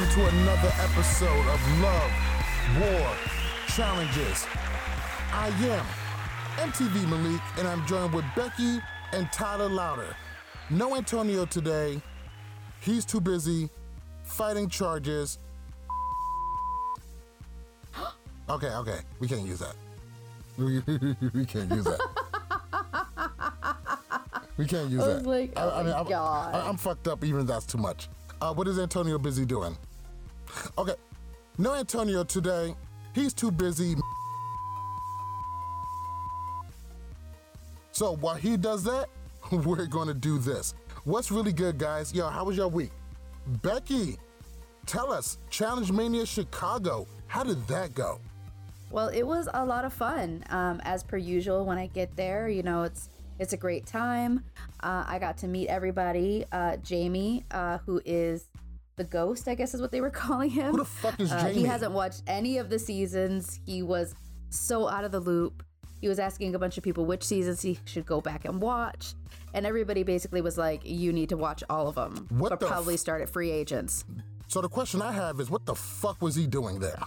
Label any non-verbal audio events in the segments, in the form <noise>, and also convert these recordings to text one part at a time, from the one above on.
Welcome to another episode of Love, War, Challenges. I am MTV Malik, and I'm joined with Becky and Tyler Louder. No Antonio today. He's too busy fighting charges. <gasps> Okay, okay, we can't use that. We, <laughs> we can't use that. We can't use I that. like, oh my I'm, God. I, am fucked up. Even if that's too much. Uh, what is Antonio busy doing? Okay, no Antonio today. He's too busy. So while he does that, <laughs> we're gonna do this. What's really good, guys? Yo, how was your week? Becky, tell us. Challenge Mania Chicago. How did that go? Well, it was a lot of fun. Um, as per usual, when I get there, you know, it's it's a great time. Uh, I got to meet everybody. Uh, Jamie, uh, who is the ghost, I guess is what they were <laughs> calling him. Who the fuck is Uh, Jamie? he hasn't watched any of the seasons. He was so out of the loop. He was asking a bunch of people which seasons he should go back and watch. And everybody basically was like, you need to watch all of them. What but the probably f- start at free agents. So the question I have is, what the fuck was he doing there?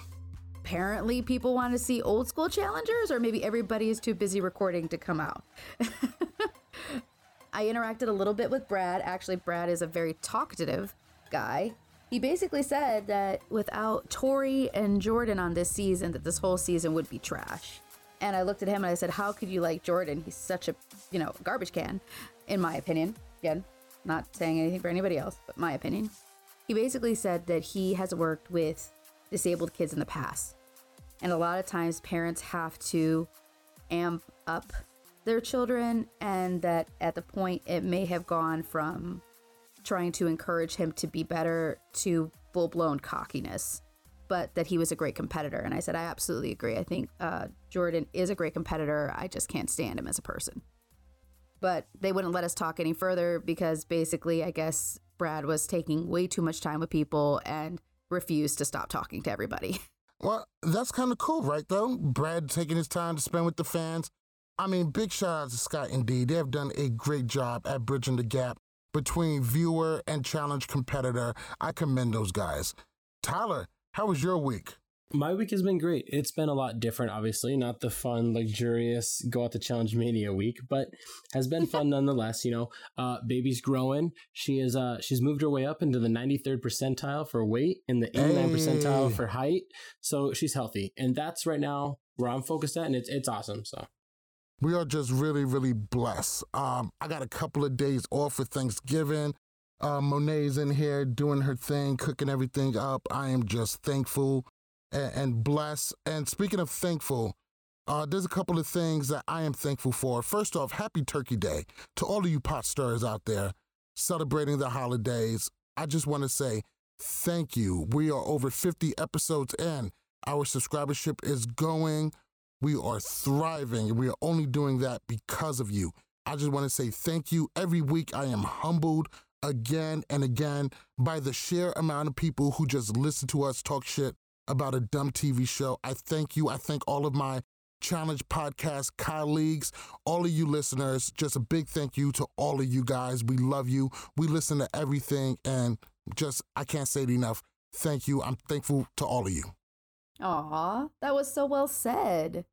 apparently people want to see old school challengers or maybe everybody is too busy recording to come out <laughs> i interacted a little bit with brad actually brad is a very talkative guy he basically said that without tori and jordan on this season that this whole season would be trash. And i looked at him and i said how could you like jordan? He's such a you know garbage can in my opinion. Again not saying anything for anybody else but my opinion. He basically said that he has worked with disabled kids in the past. And a lot of times parents have to amp up their children, and that at the point it may have gone from trying to encourage him to be better to full blown cockiness, but that he was a great competitor. And I said, I absolutely agree. I think uh, Jordan is a great competitor. I just can't stand him as a person. But they wouldn't let us talk any further because basically, I guess Brad was taking way too much time with people and refused to stop talking to everybody. <laughs> Well, that's kind of cool, right? Though Brad taking his time to spend with the fans. I mean, big shout out to Scott and Dee. They have done a great job at bridging the gap between viewer and challenge competitor. I commend those guys. Tyler, how was your week? My week has been great. It's been a lot different, obviously, not the fun, luxurious go out to challenge mania week, but has been fun <laughs> nonetheless. You know, uh, baby's growing. She is uh, she's moved her way up into the 93rd percentile for weight and the 89 percentile for height. So she's healthy, and that's right now where I'm focused at, and it's it's awesome. So We are just really, really blessed. Um, I got a couple of days off for Thanksgiving. Uh, Monet's in here doing her thing, cooking everything up. I am just thankful and, and blessed. And speaking of thankful, uh, there's a couple of things that I am thankful for. First off, happy Turkey Day to all of you pot stirrers out there celebrating the holidays. I just want to say thank you. We are over 50 episodes in. Our subscribership is going. We are thriving, and we are only doing that because of you. I just want to say thank you. Every week, I am humbled again and again by the sheer amount of people who just listen to us talk shit about a dumb TV show. I thank you. I thank all of my Challenge Podcast colleagues, all of you listeners. Just a big thank you to all of you guys. We love you. We listen to everything, and just, I can't say it enough. Thank you. I'm thankful to all of you. Aw, that was so well said.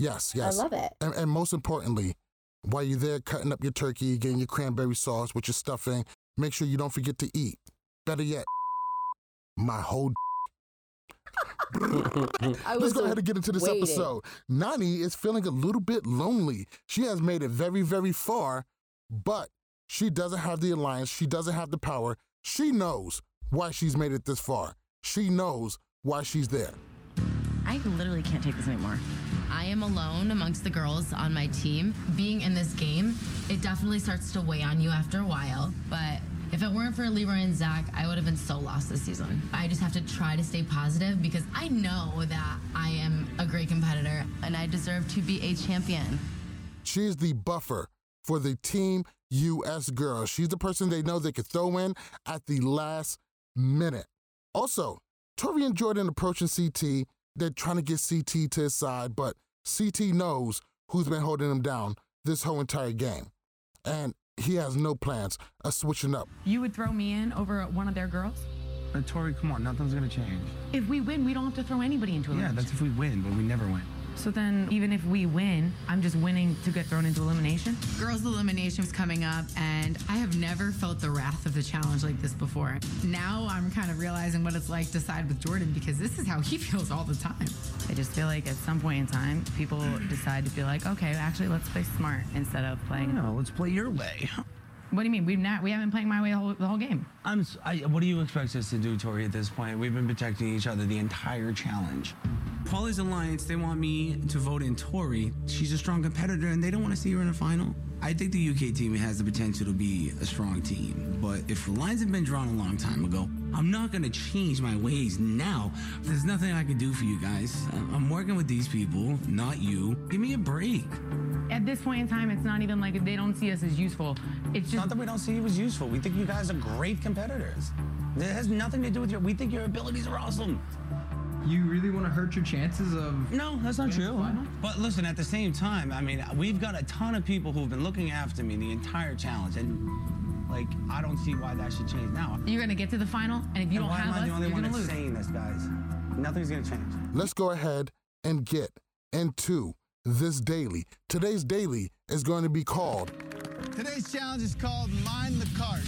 Yes, yes. I love it. And, and most importantly, while you're there cutting up your turkey, getting your cranberry sauce with your stuffing, make sure you don't forget to eat. Better yet, my whole. <laughs> I Let's go ahead and get into this waiting. episode. Nany is feeling a little bit lonely. She has made it very, very far, but she doesn't have the alliance. She doesn't have the power. She knows why she's made it this far. She knows why she's there. I literally can't take this anymore. I am alone amongst the girls on my team. Being in this game, it definitely starts to weigh on you after a while. But if it weren't for Leroy and Zach, I would have been so lost this season. I just have to try to stay positive because I know that I am a great competitor and I deserve to be a champion. She is the buffer for the Team US girls. She's the person they know they could throw in at the last minute. Also, Tori and Jordan approaching CT. They're trying to get CT to his side, but CT knows who's been holding him down this whole entire game. And he has no plans of switching up. You would throw me in over one of their girls? Uh, Tori, come on, nothing's gonna change. If we win, we don't have to throw anybody into a Yeah, that's if we win, but we never win. So then, even if we win, I'm just winning to get thrown into elimination? Girls Elimination is coming up, and I have never felt the wrath of the challenge like this before. Now I'm kind of realizing what it's like to side with Jordan because this is how he <laughs> feels all the time. I just feel like at some point in time, people decide to be like, okay, actually, let's play smart instead of playing. No, let's play your way. What do you mean? We've not, we haven't been playing my way the whole, the whole game. I'm. s- I, what do you expect us to do, Tori? At this point, we've been protecting each other the entire challenge. Paulie's Alliance, they want me to vote in Tori. She's a strong competitor, and they don't want to see her in a final. I think the UK team has the potential to be a strong team, but if the lines have been drawn a long time ago, I'm not going to change my ways now. There's nothing I can do for you guys. I- I'm working with these people, not you. Give me a break. At this point in time, it's not even like they don't see us as useful. It's It's just not that we don't see you as useful. We think you guys are great competitors. It has nothing to do with your. We think your abilities are awesome. You really want to hurt your chances of. No, that's not true. But listen, at the same time, I mean, we've got a ton of people who've been looking after me the entire challenge, and like, I don't see why that should change now. you're gonna get to the final, and if you and don't why have am I us, the only you're one gonna that's lose. saying this, guys? Nothing's gonna change. Let's go ahead and get into this daily. Today's daily is going to be called Today's challenge is called Mind the Cart.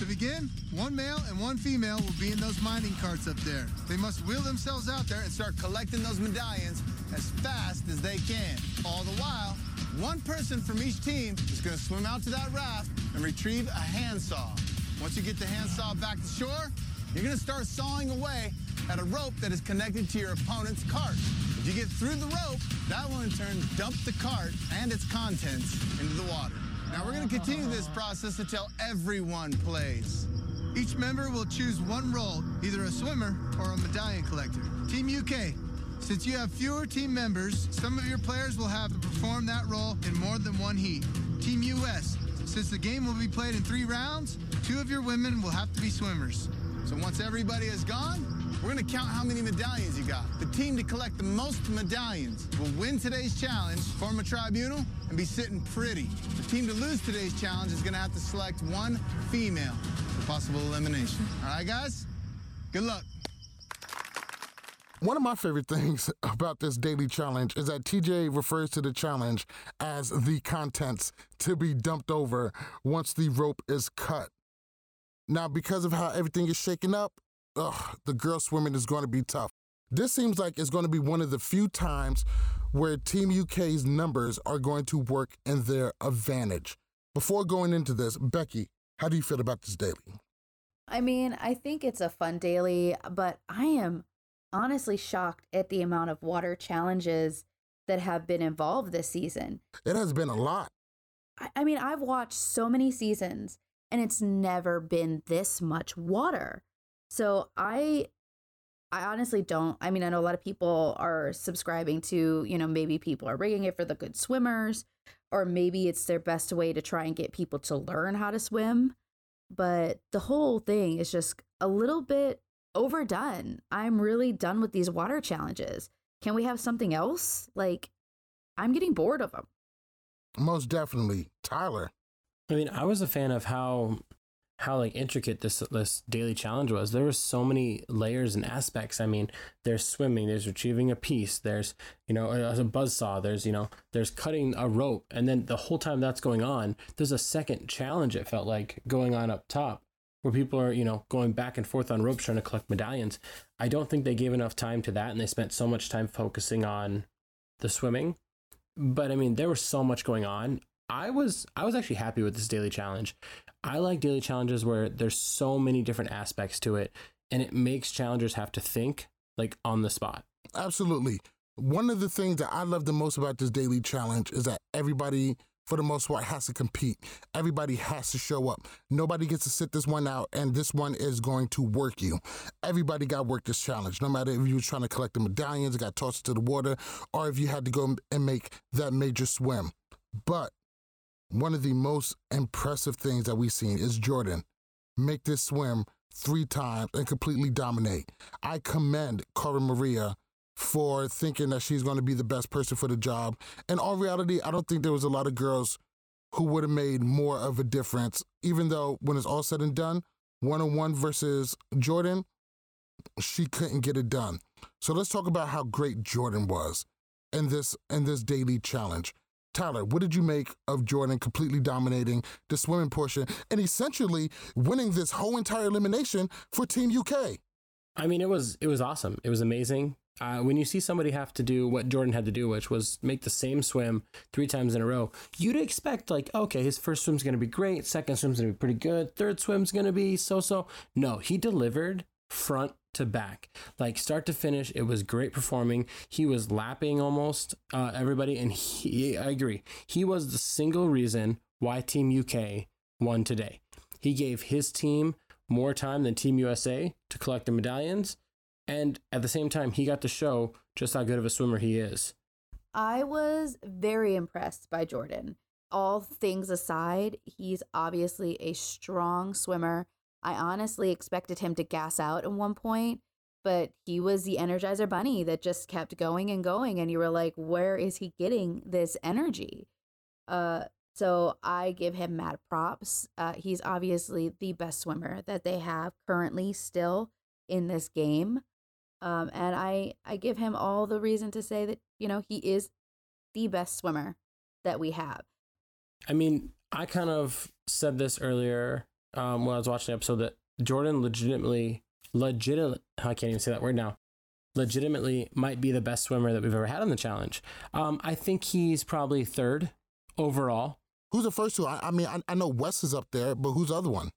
To begin, one male and one female will be in those mining carts up there. They must wheel themselves out there and start collecting those medallions as fast as they can. All the while, one person from each team is going to swim out to that raft and retrieve a handsaw. Once you get the handsaw back to shore, you're going to start sawing away at a rope that is connected to your opponent's cart. If you get through the rope, that will in turn dump the cart and its contents into the water. Now we're going to continue this process until everyone plays. Each member will choose one role, either a swimmer or a medallion collector. Team UK, since you have fewer team members, some of your players will have to perform that role in more than one heat. Team US, since the game will be played in three rounds, two of your women will have to be swimmers. So once everybody is gone, we're to count how many medallions you got. The team to collect the most medallions will win today's challenge, form a tribunal, and be sitting pretty. The team to lose today's challenge is to have to select one female for possible elimination. All right, guys? Good luck. One of my favorite things <laughs> about this daily challenge is that TJ refers to the challenge as the contents to be dumped over once the rope is cut. Now, because of how everything is shaken up, ugh, the girl swimming is going to be tough. This seems like it's going to be one of the few times where Team UK's numbers are going to work in their advantage. Before going into this, Becky, how do you feel about this daily? I mean, I think it's a fun daily, but I am honestly shocked at the amount of water challenges that have been involved this season. It has been a lot. I, I mean, I've watched so many seasons and it's never been this much water. So I I honestly don't. I mean, I know a lot of people are subscribing to, you know, maybe people are rigging it for the good swimmers or maybe it's their best way to try and get people to learn how to swim. But the whole thing is just a little bit overdone. I'm really done with these water challenges. Can we have something else? Like I'm getting bored of them. Most definitely. Tyler. I mean, I was a fan of how how like intricate this this daily challenge was. There were so many layers and aspects. I mean, there's swimming, there's retrieving a piece, there's you know a, a buzz saw, there's you know there's cutting a rope, and then the whole time that's going on, there's a second challenge. It felt like going on up top where people are you know going back and forth on ropes trying to collect medallions. I don't think they gave enough time to that, and they spent so much time focusing on the swimming. But I mean, there was so much going on. I was I was actually happy with this daily challenge. I like daily challenges where there's so many different aspects to it and it makes challengers have to think like on the spot. Absolutely. One of the things that I love the most about this daily challenge is that everybody for the most part has to compete. Everybody has to show up. Nobody gets to sit this one out and this one is going to work you. Everybody got work this challenge. No matter if you were trying to collect the medallions, got tossed to the water, or if you had to go and make that major swim. But one of the most impressive things that we've seen is Jordan make this swim three times and completely dominate. I commend Cara Maria for thinking that she's going to be the best person for the job. In all reality, I don't think there was a lot of girls who would have made more of a difference, even though when it's all said and done, one on one versus Jordan, she couldn't get it done. So let's talk about how great Jordan was in this in this daily challenge. Tyler, what did you make of Jordan completely dominating the swimming portion and essentially winning this whole entire elimination for Team UK? I mean, it was it was awesome. It was amazing. Uh, when you see somebody have to do what Jordan had to do, which was make the same swim three times in a row, you'd expect like, okay, his first swim's going to be great, second swim's going to be pretty good, third swim's going to be so-so. No, he delivered front to back, like start to finish. It was great performing. He was lapping almost uh, everybody, and he, I agree, he was the single reason why Team UK won today. He gave his team more time than Team USA to collect the medallions and at the same time, he got to show just how good of a swimmer he is. I was very impressed by Jordan. All things aside, he's obviously a strong swimmer. I honestly expected him to gas out at one point, but he was the Energizer Bunny that just kept going and going. And you were like, where is he getting this energy? Uh, so I give him mad props. Uh, he's obviously the best swimmer that they have currently still in this game. Um, and I, I give him all the reason to say that, you know, he is the best swimmer that we have. I mean, I kind of said this earlier um, when I was watching the episode that Jordan legitimately, legit, I can't even say that word now, legitimately might be the best swimmer that we've ever had on the challenge. Um, I think he's probably third overall. Who's the first two? I, I mean, I, I know Wes is up there, but who's the other one?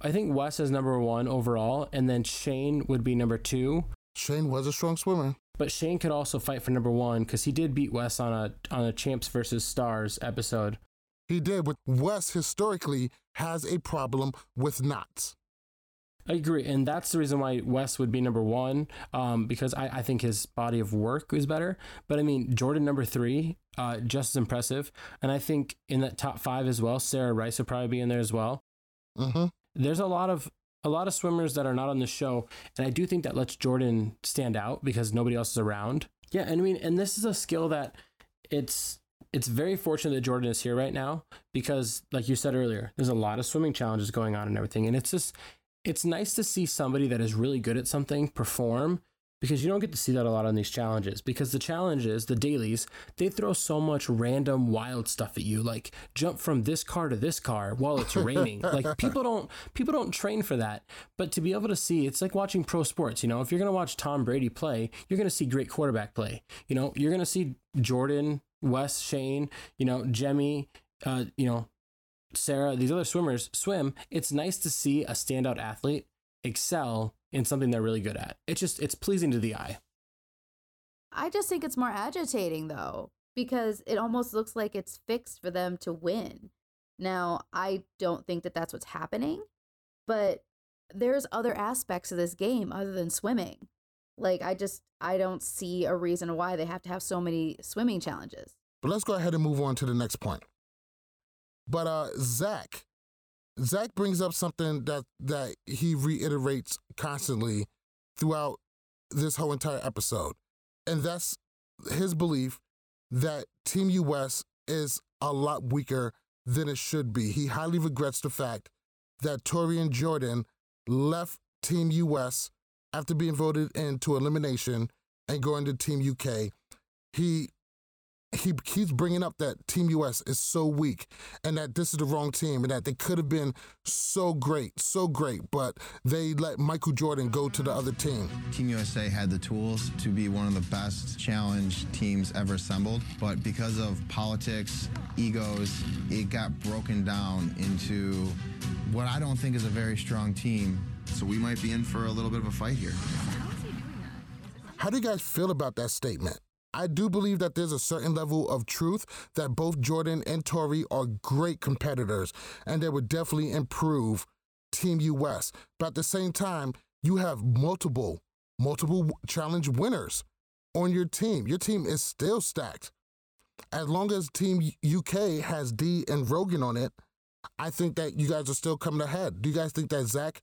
I think Wes is number one overall, and then Shane would be number two. Shane was a strong swimmer. But Shane could also fight for number one because he did beat Wes on a on a Champs versus Stars episode. He did, but Wes historically has a problem with knots. I agree, and that's the reason why Wes would be number one, um, because I, I think his body of work is better. But I mean, Jordan number three, uh, just as impressive, and I think in that top five as well, Sarah Rice would probably be in there as well. Mm-hmm. There's a lot of a lot of swimmers that are not on the show, and I do think that lets Jordan stand out because nobody else is around. Yeah, and I mean, and this is a skill that it's it's very fortunate that Jordan is here right now because, like you said earlier, there's a lot of swimming challenges going on and everything, and it's just it's nice to see somebody that is really good at something perform because you don't get to see that a lot on these challenges because the challenges the dailies they throw so much random wild stuff at you like jump from this car to this car while it's raining. <laughs> Like people don't people don't train for that. But to be able to see it's like watching pro sports you know? If you're going to watch Tom Brady play you're going to see great quarterback play you know? You're going to see Jordan Wes Shane you know Jemmy uh, you know Sarah these other swimmers swim it's nice to see a standout athlete excel in something they're really good at. It's just it's pleasing to the eye. I just think it's more agitating though because it almost looks like it's fixed for them to win. Now, I don't think that that's what's happening, but there's other aspects of this game other than swimming. Like I just I don't see a reason why they have to have so many swimming challenges. But let's go ahead and move on to the next point. But uh Zach, Zach brings up something that that he reiterates constantly throughout this whole entire episode, and that's his belief that Team US is a lot weaker than it should be. He highly regrets the fact that Tori and Jordan left Team US after being voted into elimination and going to Team UK. He he keeps bringing up that Team US is so weak and that this is the wrong team and that they could have been so great, so great, but they let Michael Jordan go to the other team. Team USA had the tools to be one of the best challenge teams ever assembled, but because of politics, egos, it got broken down into what I don't think is a very strong team. So we might be in for a little bit of a fight here. How do you guys feel about that statement? I do believe that there's a certain level of truth that both Jordan and Tori are great competitors and they would definitely improve Team US. But at the same time, you have multiple, multiple challenge winners on your team. Your team is still stacked. As long as Team UK has Dee and Rogan on it, I think that you guys are still coming ahead. Do you guys think that Zach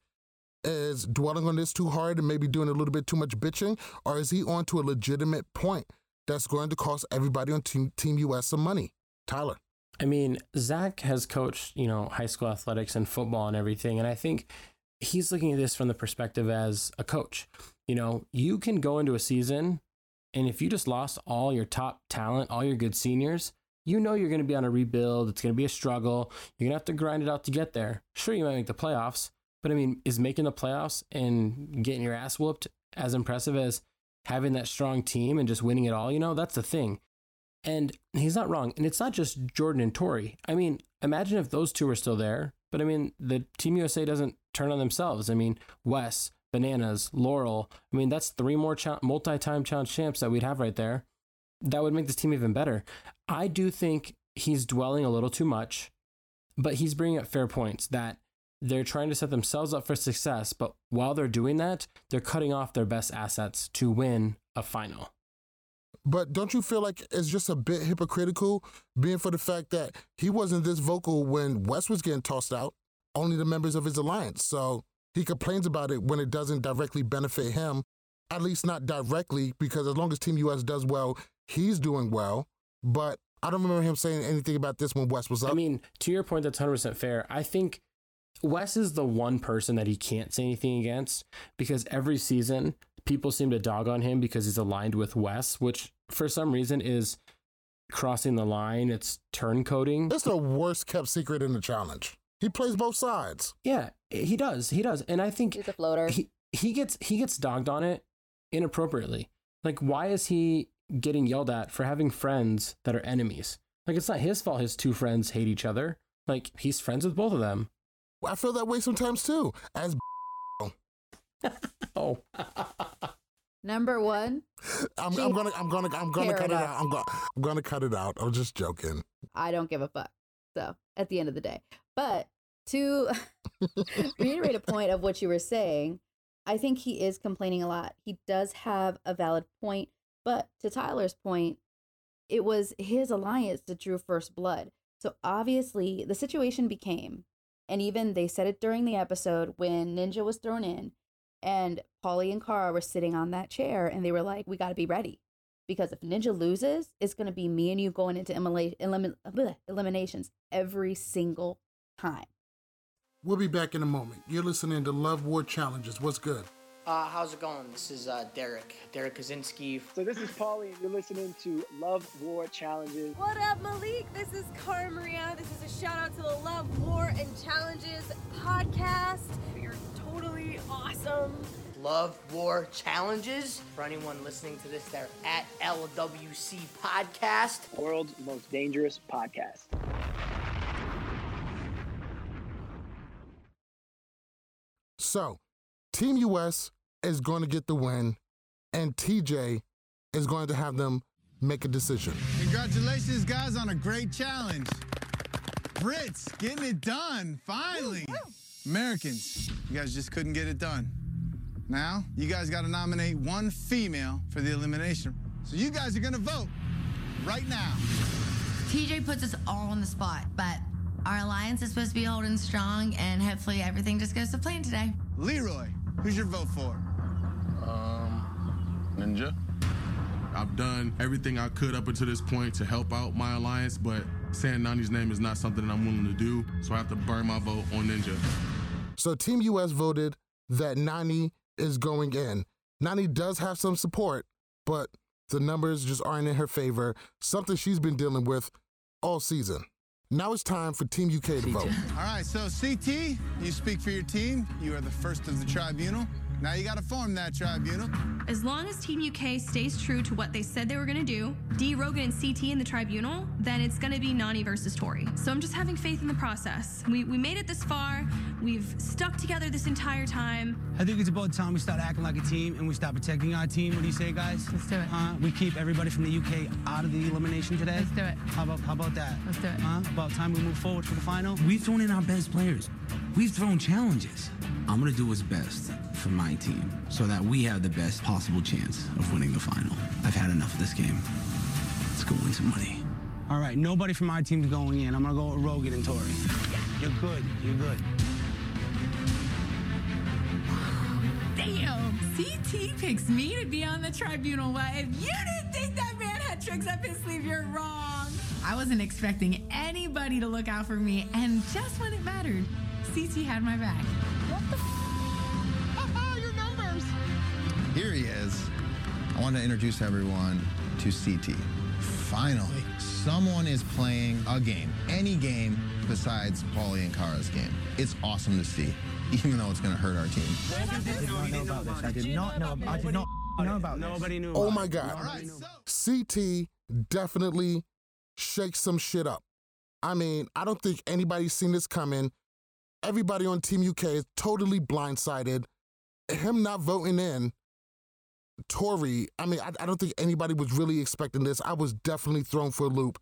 is dwelling on this too hard and maybe doing a little bit too much bitching? Or is he on to a legitimate point that's going to cost everybody on Team, team US some money? Tyler. I mean, Zach has coached, you know, high school athletics and football and everything. And I think he's looking at this from the perspective as a coach. You know, you can go into a season and if you just lost all your top talent, all your good seniors, you know you're going to be on a rebuild. It's going to be a struggle. You're going to have to grind it out to get there. Sure, you might make the playoffs, but I mean, is making the playoffs and getting your ass whooped as impressive as having that strong team and just winning it all? You know, that's the thing. And he's not wrong. And it's not just Jordan and Tori. I mean, imagine if those two were still there. But I mean, the Team USA doesn't turn on themselves. I mean, Wes, Bananas, Laurel. I mean, that's three more cha- multi time challenge champs that we'd have right there. That would make this team even better. I do think he's dwelling a little too much, but he's bringing up fair points that they're trying to set themselves up for success. But while they're doing that, they're cutting off their best assets to win a final. But don't you feel like it's just a bit hypocritical, being for the fact that he wasn't this vocal when Wes was getting tossed out, only the members of his alliance. So he complains about it when it doesn't directly benefit him, at least not directly, because as long as Team US does well, he's doing well. But I don't remember him saying anything about this when Wes was up. I mean, to your point, that's 100% fair. I think Wes is the one person that he can't say anything against because every season people seem to dog on him because he's aligned with Wes, which for some reason is crossing the line. It's turncoating. It's the worst kept secret in the challenge. He plays both sides. Yeah, he does. He does. And I think he's a floater. He, he gets he gets dogged on it inappropriately. Like why is he getting yelled at for having friends that are enemies? Like it's not his fault his two friends hate each other. Like he's friends with both of them. I feel that way sometimes too. As <laughs> oh. Number one. I'm, I'm, gonna I'm gonna I'm gonna cut it out. I'm gonna I'm gonna cut it out. I'm just joking. I don't give a fuck. So at the end of the day. But to <laughs> reiterate a point of what you were saying, I think he is complaining a lot. He does have a valid point, but to Tyler's point, it was his alliance that drew first blood. So obviously, the situation became, and even they said it during the episode when Ninja was thrown in, and Paulie and Cara were sitting on that chair, and they were like, "We got to be ready." Because if Ninja loses, it's going to be me and you going into elim- eliminations every single time. We'll be back in a moment. You're listening to Love War Challenges. What's good? Uh, how's it going? This is uh, Derrick, Derrick Kosinski. So this is Paulie, and you're listening to Love War Challenges. What up, Malik? This is Cara Maria. This is a shout out to the Love War and Challenges podcast. You're totally awesome. Love War Challenges. For anyone listening to this, they're at LWC Podcast. World's most dangerous podcast. So, Team US is going to get the win, and TJ is going to have them make a decision. Congratulations, guys, on a great challenge. Brits getting it done, finally. Americans, you guys just couldn't get it done. Now, you guys got to nominate one female for the elimination. So you guys are going to vote right now. TJ puts us all on the spot, but our alliance is supposed to be holding strong, and hopefully everything just goes to plan today. Leroy, who's your vote for? Um, Ninja. I've done everything I could up until this point to help out my alliance, but saying Nany's name is not something that I'm willing to do, so I have to burn my vote on Ninja. So Team US voted that Nany is going in. Nany does have some support, but The numbers just aren't in her favor, something she's been dealing with all season. Now it's time for Team UK to vote. All right, so CT, you speak for your team. You are the first of the tribunal. Now you got to form that tribunal. As long as Team UK stays true to what they said they were going to do, Dee. Rogan and CT in the tribunal, then it's going to be Nany versus Tori. So I'm just having faith in the process. We, we made it this far. We've stuck together this entire time. I think it's about time we start acting like a team and we start protecting our team. What do you say, guys? Let's do it. Huh? We keep everybody from the UK out of the elimination today. Let's do it. How about how about that? Let's do it. Huh? About time we move forward for the final. We've thrown in our best players. We've thrown challenges. I'm gonna do what's best for my team so that we have the best possible chance of winning the final. I've had enough of this game. Let's go win some money. All right, nobody from my team's going in. I'm gonna go with Rogan and Tori. You're good. You're good. Damn, CT picks me to be on the tribunal. Well, if you didn't think that man had tricks up his sleeve, you're wrong. I wasn't expecting anybody to look out for me, and just when it mattered, CT had my back. What the <laughs> Your numbers! Here he is. I want to introduce everyone to CT. Finally, someone is playing a game, any game besides Paulie and Cara's game. It's awesome to see, even though it's going to hurt our team. I did not know about this. I did not know. I did not know about this. Nobody knew. Oh my God. CT definitely shakes some shit up. I mean, I don't think anybody's seen this coming. Everybody on Team UK is totally blindsided. Him not voting in Tori, I mean, I, I don't think anybody was really expecting this. I was definitely thrown for a loop.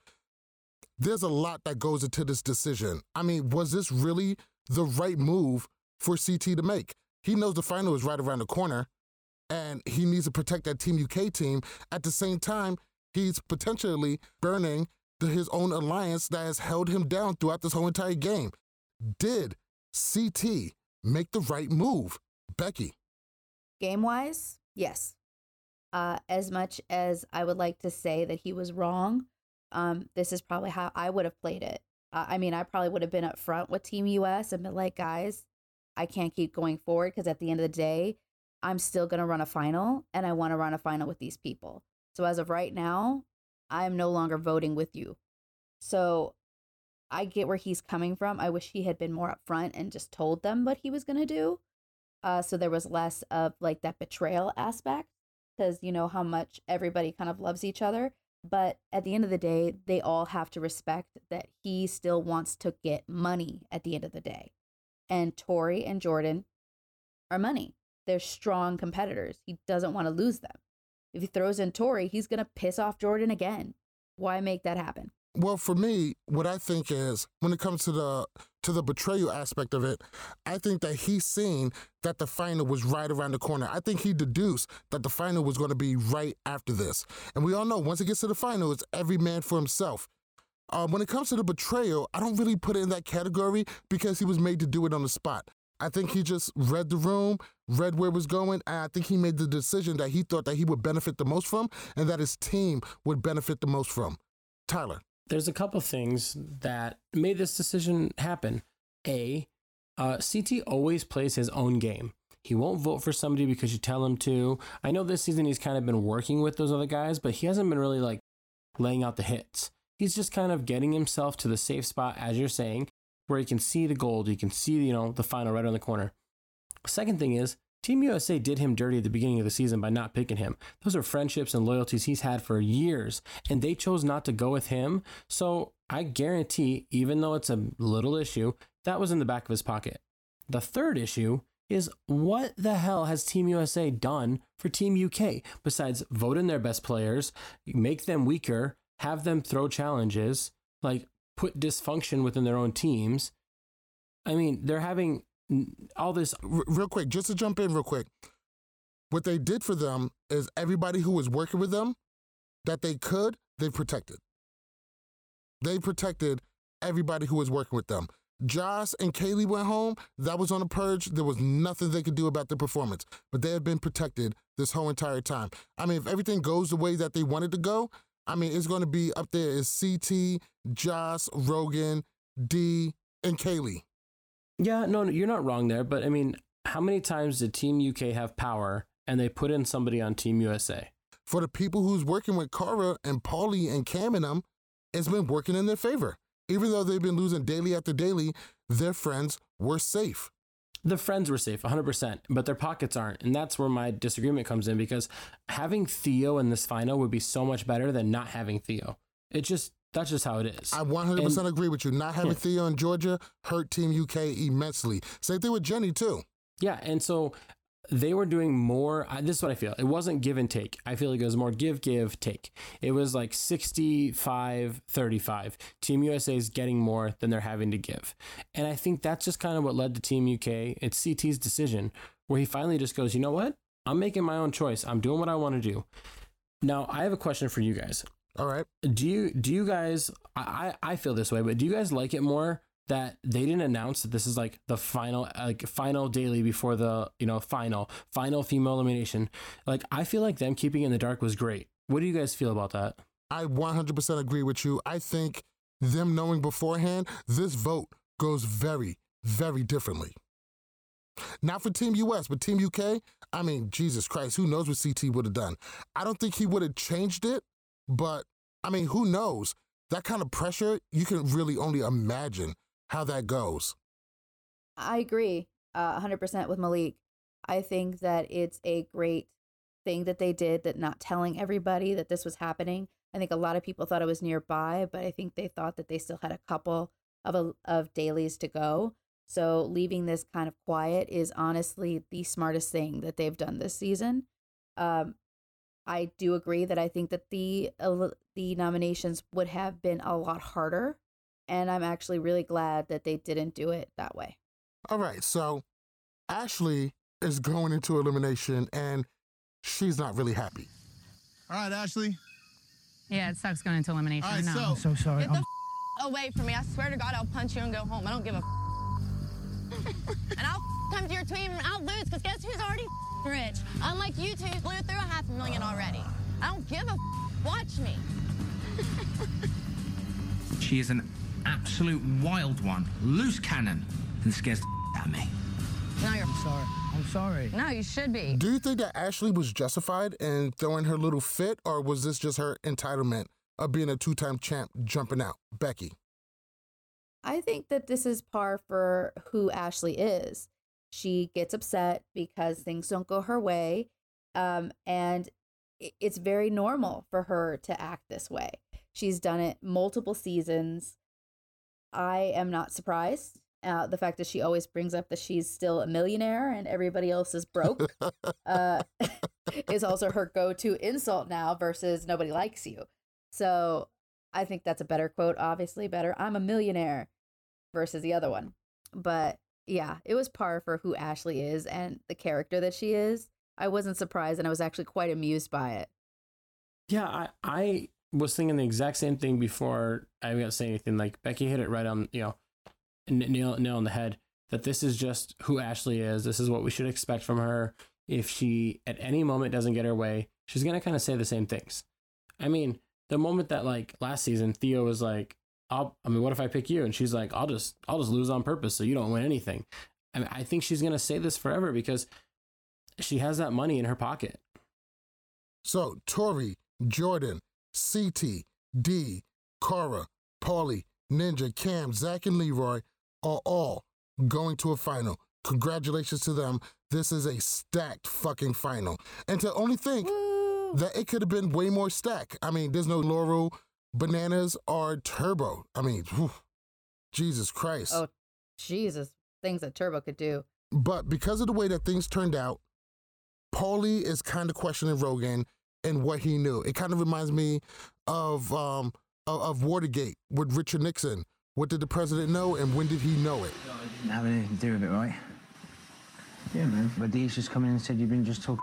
There's a lot that goes into this decision. I mean, was this really the right move for CT to make? He knows the final is right around the corner and he needs to protect that Team UK team. At the same time, he's potentially burning his own alliance that has held him down throughout this whole entire game. Did CT make the right move? Becky. Game wise, yes. Uh, as much as I would like to say that he was wrong, um, this is probably how I would have played it. Uh, I mean, I probably would have been up front with Team US and been like, guys, I can't keep going forward because at the end of the day, I'm still going to run a final and I want to run a final with these people. So as of right now, I'm no longer voting with you. So I get where he's coming from. I wish he had been more upfront and just told them what he was going to do. Uh, so there was less of like that betrayal aspect because you know how much everybody kind of loves each other. But at the end of the day, they all have to respect that he still wants to get money at the end of the day. And Tori and Jordan are money. They're strong competitors. He doesn't want to lose them. If he throws in Tori, he's going to piss off Jordan again. Why make that happen? Well, for me, what I think is when it comes to the to the betrayal aspect of it, I think that he's seen that the final was right around the corner. I think he deduced that the final was going to be right after this. And we all know once it gets to the final, it's every man for himself. Uh, when it comes to the betrayal, I don't really put it in that category because he was made to do it on the spot. I think he just read the room, read where it was going, and I think he made the decision that he thought that he would benefit the most from and that his team would benefit the most from. Tyler there's a couple things that made this decision happen. A, uh, CT always plays his own game. He won't vote for somebody because you tell him to. I know this season he's kind of been working with those other guys, but he hasn't been really like laying out the hits. He's just kind of getting himself to the safe spot, as you're saying, where he can see the gold, he can see, you know, the final right on the corner. Second thing is, Team USA did him dirty at the beginning of the season by not picking him. Those are friendships and loyalties he's had for years, and they chose not to go with him. So I guarantee, even though it's a little issue, that was in the back of his pocket. The third issue is what the hell has Team USA done for Team UK besides vote in their best players, make them weaker, have them throw challenges, like put dysfunction within their own teams? I mean, they're having all this. R- real quick, just to jump in real quick. What they did for them is everybody who was working with them that they could, they protected. They protected everybody who was working with them. Joss and Kayleigh went home. That was on a purge. There was nothing they could do about their performance, but they have been protected this whole entire time. I mean, if everything goes the way that they wanted to go, I mean, it's going to be up there is CT, Joss, Rogan, Dee, and Kayleigh. Yeah, no, you're not wrong there. But I mean, how many times did Team UK have power and they put in somebody on Team USA? for the people who's working with Cara and Paulie and Kam and them, it's been working in their favor. Even though they've been losing daily after daily, their friends were safe. The friends were safe 100%, but their pockets aren't. And that's where my disagreement comes in because having Theo in this final would be so much better than not having Theo. It just, that's just how it is. I 100% And- agree with you. Not having Yeah. Theo in Georgia hurt Team UK immensely. Same thing with Jenny, too. Yeah, and so they were doing more. I, this is what I feel. It wasn't give and take. I feel like it was more give, give, take. It was like 65 35. Team USA is getting more than they're having to give. And I think that's just kind of what led to Team UK. It's CT's decision where he finally just goes, you know what? I'm making my own choice. I'm doing what I want to do. Now, I have a question for you guys. All right. Do you do you guys I, I I feel this way, but do you guys like it more that they didn't announce that this is like the final like final daily before the you know final final female elimination like i feel like them keeping it in the dark was great what do you guys feel about that I 100% agree with you. I think them knowing beforehand, this vote goes very, very differently. Not for Team US, but Team UK, I mean, Jesus Christ, who knows what CT would have done? I don't think he would have changed it, but I mean, who knows? That kind of pressure, you can really only imagine how that goes. I agree uh, 100% with Malik. I think that it's a great thing that they did that not telling everybody that this was happening. I think a lot of people thought it was nearby, but I think they thought that they still had a couple of a, of dailies to go. So leaving this kind of quiet is honestly the smartest thing that they've done this season. Um, I do agree that I think that the el- the nominations would have been a lot harder, and I'm actually really glad that they didn't do it that way. All right, so Ashley is going into elimination and she's not really happy. All right, Ashley. Yeah, it sucks going into elimination. All right, I know. so- I'm so sorry. Get the f- away from me. I swear to God, I'll punch you and go home. I don't give a f- <laughs> And I'll f- come to your team and I'll lose because guess who's already f- rich? Unlike you two, who blew through a half a million already. I don't give a f- Watch me. <laughs> She is an absolute wild one, loose cannon, and scares the out of me. No, you're I'm sorry. I'm sorry. No, you should be. Do you think that Ashley was justified in throwing her little fit, or was this just her entitlement of being a two time champ jumping out? Becky. I think that this is par for who Ashley is. She gets upset because things don't go her way. Um, and it's very normal for her to act this way. She's done it multiple seasons. I am not surprised. Uh, the fact that she always brings up that she's still a millionaire and everybody else is broke uh, <laughs> <laughs> is also her go to insult now versus nobody likes you. So I think that's a better quote, obviously better. I'm a millionaire versus the other one. But yeah, it was par for who Ashley is and the character that she is. I wasn't surprised and I was actually quite amused by it. Yeah, I, I was thinking the exact same thing before I got to say anything. Like Becky hit it right on, you know, nail nail on the head. That this is just who Ashley is. This is what we should expect from her. If she at any moment doesn't get her way, she's gonna kind of say the same things. I mean, the moment that like last season, Theo was like, "I'll," I mean, what if I pick you? And she's like, "I'll just, I'll just lose on purpose, so you don't win anything." I mean, I think she's gonna say this forever because she has that money in her pocket. So, Tori, Jordan, CT, Dee, Cara, Paulie, Ninja, Kam, Zach, and Leroy are all going to a final. Congratulations to them. This is a stacked fucking final. And to only think that it could have been way more stacked. I mean, there's no Laurel, Bananas, are Turbo. I mean, whew, Jesus Christ. Oh, Jesus. Things that Turbo could do. But because of the way that things turned out, Paulie is kind of questioning Rogan and what he knew. It kind of reminds me of um of, of Watergate with Richard Nixon. What did the president know and when did he know it? Didn't have anything to do with it, right? Yeah, man. But Dee's just come in and said you've been just talking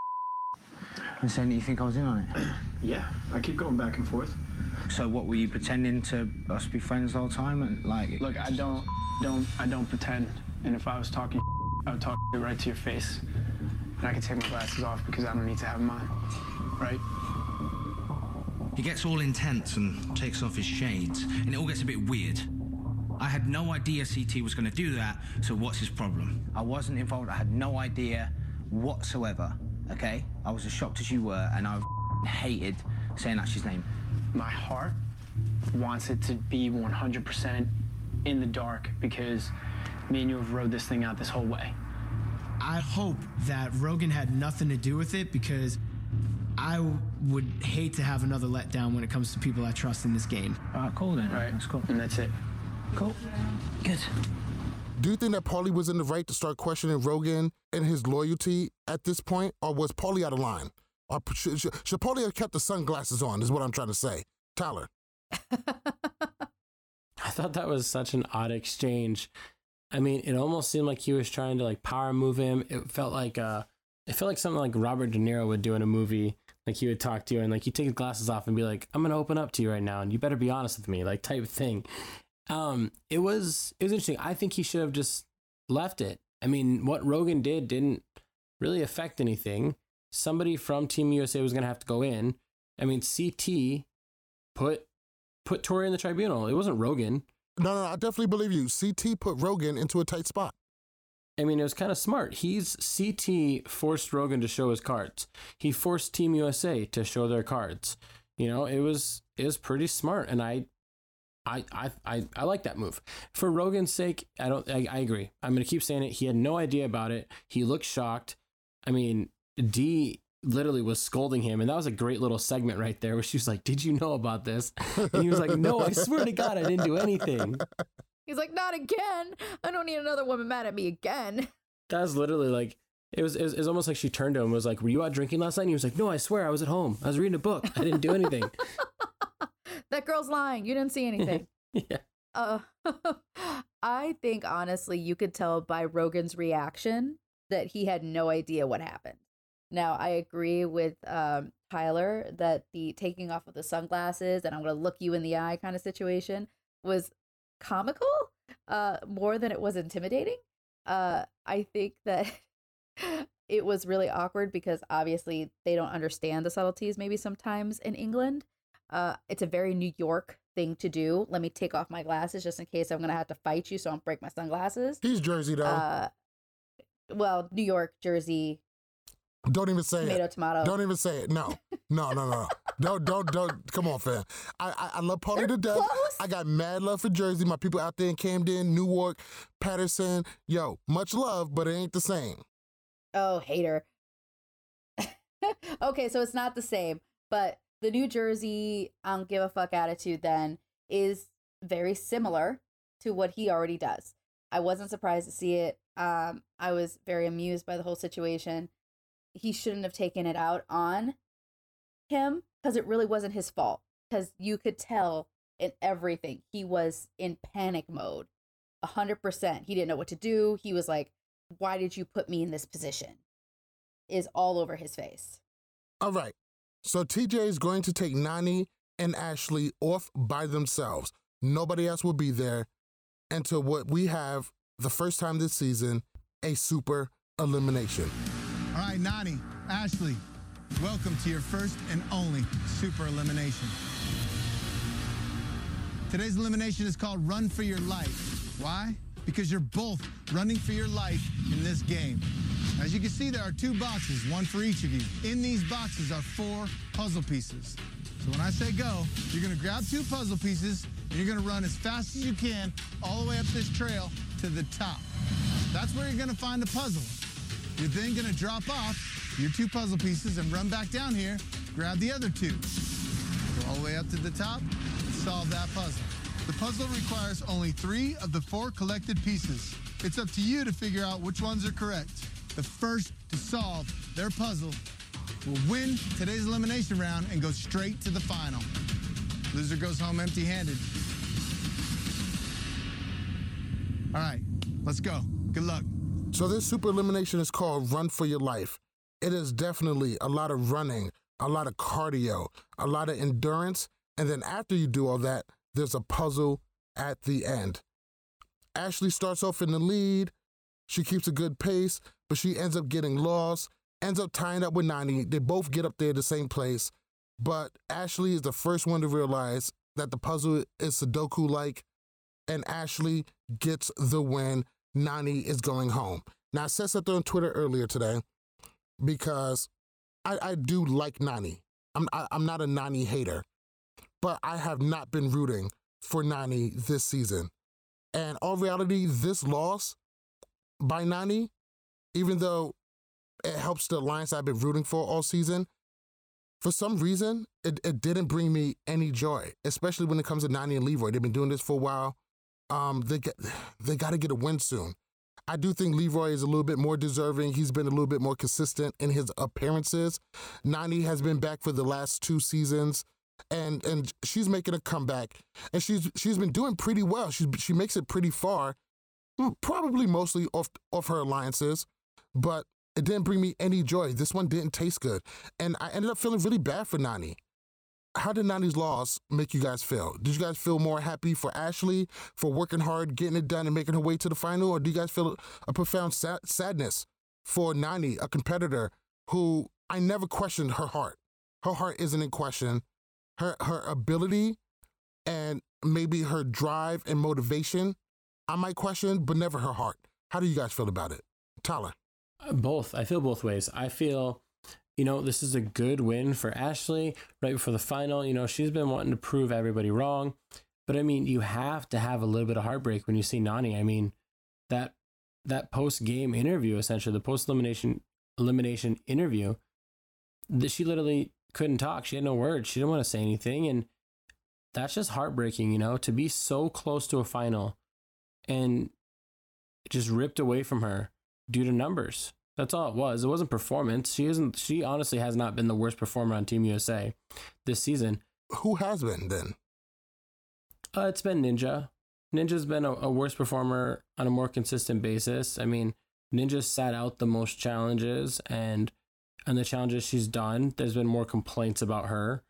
and saying that you think I was in on it. <clears throat> Yeah, I keep going back and forth. So what were you pretending to us be friends the whole time? And like, Look, I don't, don't, I don't pretend. And if I was talking, I would talk right to your face, and I could take my glasses off because I don't need to have them on, right? He gets all intense and takes off his shades, and it all gets a bit weird. I had no idea CT was going to do that, so what's his problem? I wasn't involved. I had no idea whatsoever. Okay, I was as shocked as you were, and I hated saying Ash's name. My heart wants it to be 100% in the dark because me and you have rode this thing out this whole way. I hope that Rogan had nothing to do with it because I w- would hate to have another letdown when it comes to people I trust in this game. All right, cool then. All right, That's cool. And that's it. Cool. Good. Do you think that Paulie was in the right to start questioning Rogan and his loyalty at this point, or was Paulie out of line? Or should, should, Paulie have kept the sunglasses on? Is what I'm trying to say. Tyler. <laughs> I thought that was such an odd exchange. I mean, it almost seemed like he was trying to like power move him. It felt like uh it felt like something like Robert De Niro would do in a movie. Like he would talk to you and like he'd take his glasses off and be like, I'm gonna open up to you right now and you better be honest with me, like type thing. Um, it was it was interesting. I think he should have just left it. I mean, what Rogan did didn't really affect anything. Somebody from Team USA was gonna have to go in. I mean, CT put put Tori in the tribunal. It wasn't Rogan. No, no, I definitely believe you. CT put Rogan into a tight spot. I mean, it was kind of smart. He's CT forced Rogan to show his cards. He forced Team USA to show their cards. You know, it was it was pretty smart, and I, I, I, I, I like that move. For Rogan's sake, I don't. I, I agree. I'm gonna keep saying it. He had no idea about it. He looked shocked. I mean, Dee literally was scolding him, and that was a great little segment right there where she was like, "Did you know about this?" And he was like, "No, I swear to God, I didn't do anything." He's like, not again. I don't need another woman mad at me again. That was literally like it was, it was. It was almost like she turned to him and was like, "Were you out drinking last night?" And he was like, "No, I swear, I was at home. I was reading a book. I didn't do anything." <laughs> That girl's lying. You didn't see anything. <laughs> yeah. Uh, <laughs> I think honestly, you could tell by Rogan's reaction that he had no idea what happened. Now, I agree with um, Tyler that the taking off of the sunglasses and I'm going to look you in the eye kind of situation was comical uh, more than it was intimidating. Uh, I think that <laughs> it was really awkward because obviously they don't understand the subtleties maybe sometimes in England. Uh, it's a very New York thing to do. Let me take off my glasses just in case I'm going to have to fight you, so I don't break my sunglasses. He's Jersey though. Uh, well, New York, Jersey, don't even say tomato, it. tomato. Don't even say it. No, no, no, no. don't, don't, don't. Come on, fam. I, I, I love Paulie to death. I got mad love for Jersey. My people out there in Camden, Newark, Paterson. Yo, much love, but it ain't the same. Oh, hater. <laughs> okay, so it's not the same, but the New Jersey I don't give a fuck attitude then is very similar to what he already does. I wasn't surprised to see it. Um, I was very amused by the whole situation. He shouldn't have taken it out on him because it really wasn't his fault. Because you could tell in everything he was in panic mode, a hundred percent. He didn't know what to do. He was like, "Why did you put me in this position?" Is all over his face. All right. So TJ is going to take Nany and Ashley off by themselves. Nobody else will be there until what we have the first time this season a super elimination. All right, Nany, Ashley, welcome to your first and only super elimination. Today's elimination is called Run for Your Life. Why? Because you're both running for your life in this game. As you can see, there are two boxes, one for each of you. In these boxes are four puzzle pieces. So when I say go, you're gonna grab two puzzle pieces and you're gonna run as fast as you can all the way up this trail to the top. That's where you're gonna find the puzzle. You're then gonna drop off your two puzzle pieces and run back down here, grab the other two. Go all the way up to the top and solve that puzzle. The puzzle requires only three of the four collected pieces. It's up to you to figure out which ones are correct. The first to solve their puzzle will win today's elimination round and go straight to the final. Loser goes home empty handed. All right, let's go. Good luck. So this super elimination is called Run for Your Life. It is definitely a lot of running, a lot of cardio, a lot of endurance, and then after you do all that, there's a puzzle at the end. Ashley starts off in the lead. She keeps a good pace, but she ends up getting lost, ends up tying up with Nany. They both get up there the same place, but Ashley is the first one to realize that the puzzle is Sudoku like, and Ashley gets the win. Nany is going home. Now, I said something on Twitter earlier today because I, I do like Nany. I'm I, I'm not a Nany hater, but I have not been rooting for Nany this season. And all reality, this loss by Nany, even though it helps the alliance I've been rooting for all season, for some reason, it, it didn't bring me any joy, especially when it comes to Nany and Leroy. They've been doing this for a while. Um, they get, <sighs> they got to get a win soon. I do think Leroy is a little bit more deserving. He's been a little bit more consistent in his appearances. Nany has been back for the last two seasons, and and she's making a comeback, and she's she's been doing pretty well. She she makes it pretty far, probably mostly off off her alliances, but it didn't bring me any joy. This one didn't taste good, and I ended up feeling really bad for Nany how did Nany's loss make you guys feel? Did you guys feel more happy for Ashley for working hard, getting it done, and making her way to the final, or do you guys feel a profound sad- sadness for Nany, a competitor who I never questioned her heart? Her heart isn't in question. Her her ability and maybe her drive and motivation, I might question, but never her heart. How do you guys feel about it, Tyler? Both. I feel both ways. I feel you know, this is a good win for Ashley right before the final. You know, she's been wanting to prove everybody wrong. But I mean, you have to have a little bit of heartbreak when you see Nany. I mean, that that post game interview, essentially the post elimination elimination interview, that she literally couldn't talk. She had no words. She didn't want to say anything, and that's just heartbreaking. You know, to be so close to a final and just ripped away from her due to numbers. That's all it was. It wasn't performance. She isn't. She honestly has not been the worst performer on Team USA this season. Who has been then? Uh, it's been Ninja. Ninja's been a, a worse performer on a more consistent basis. I mean, Ninja sat out the most challenges, and and the challenges she's done, there's been more complaints about her,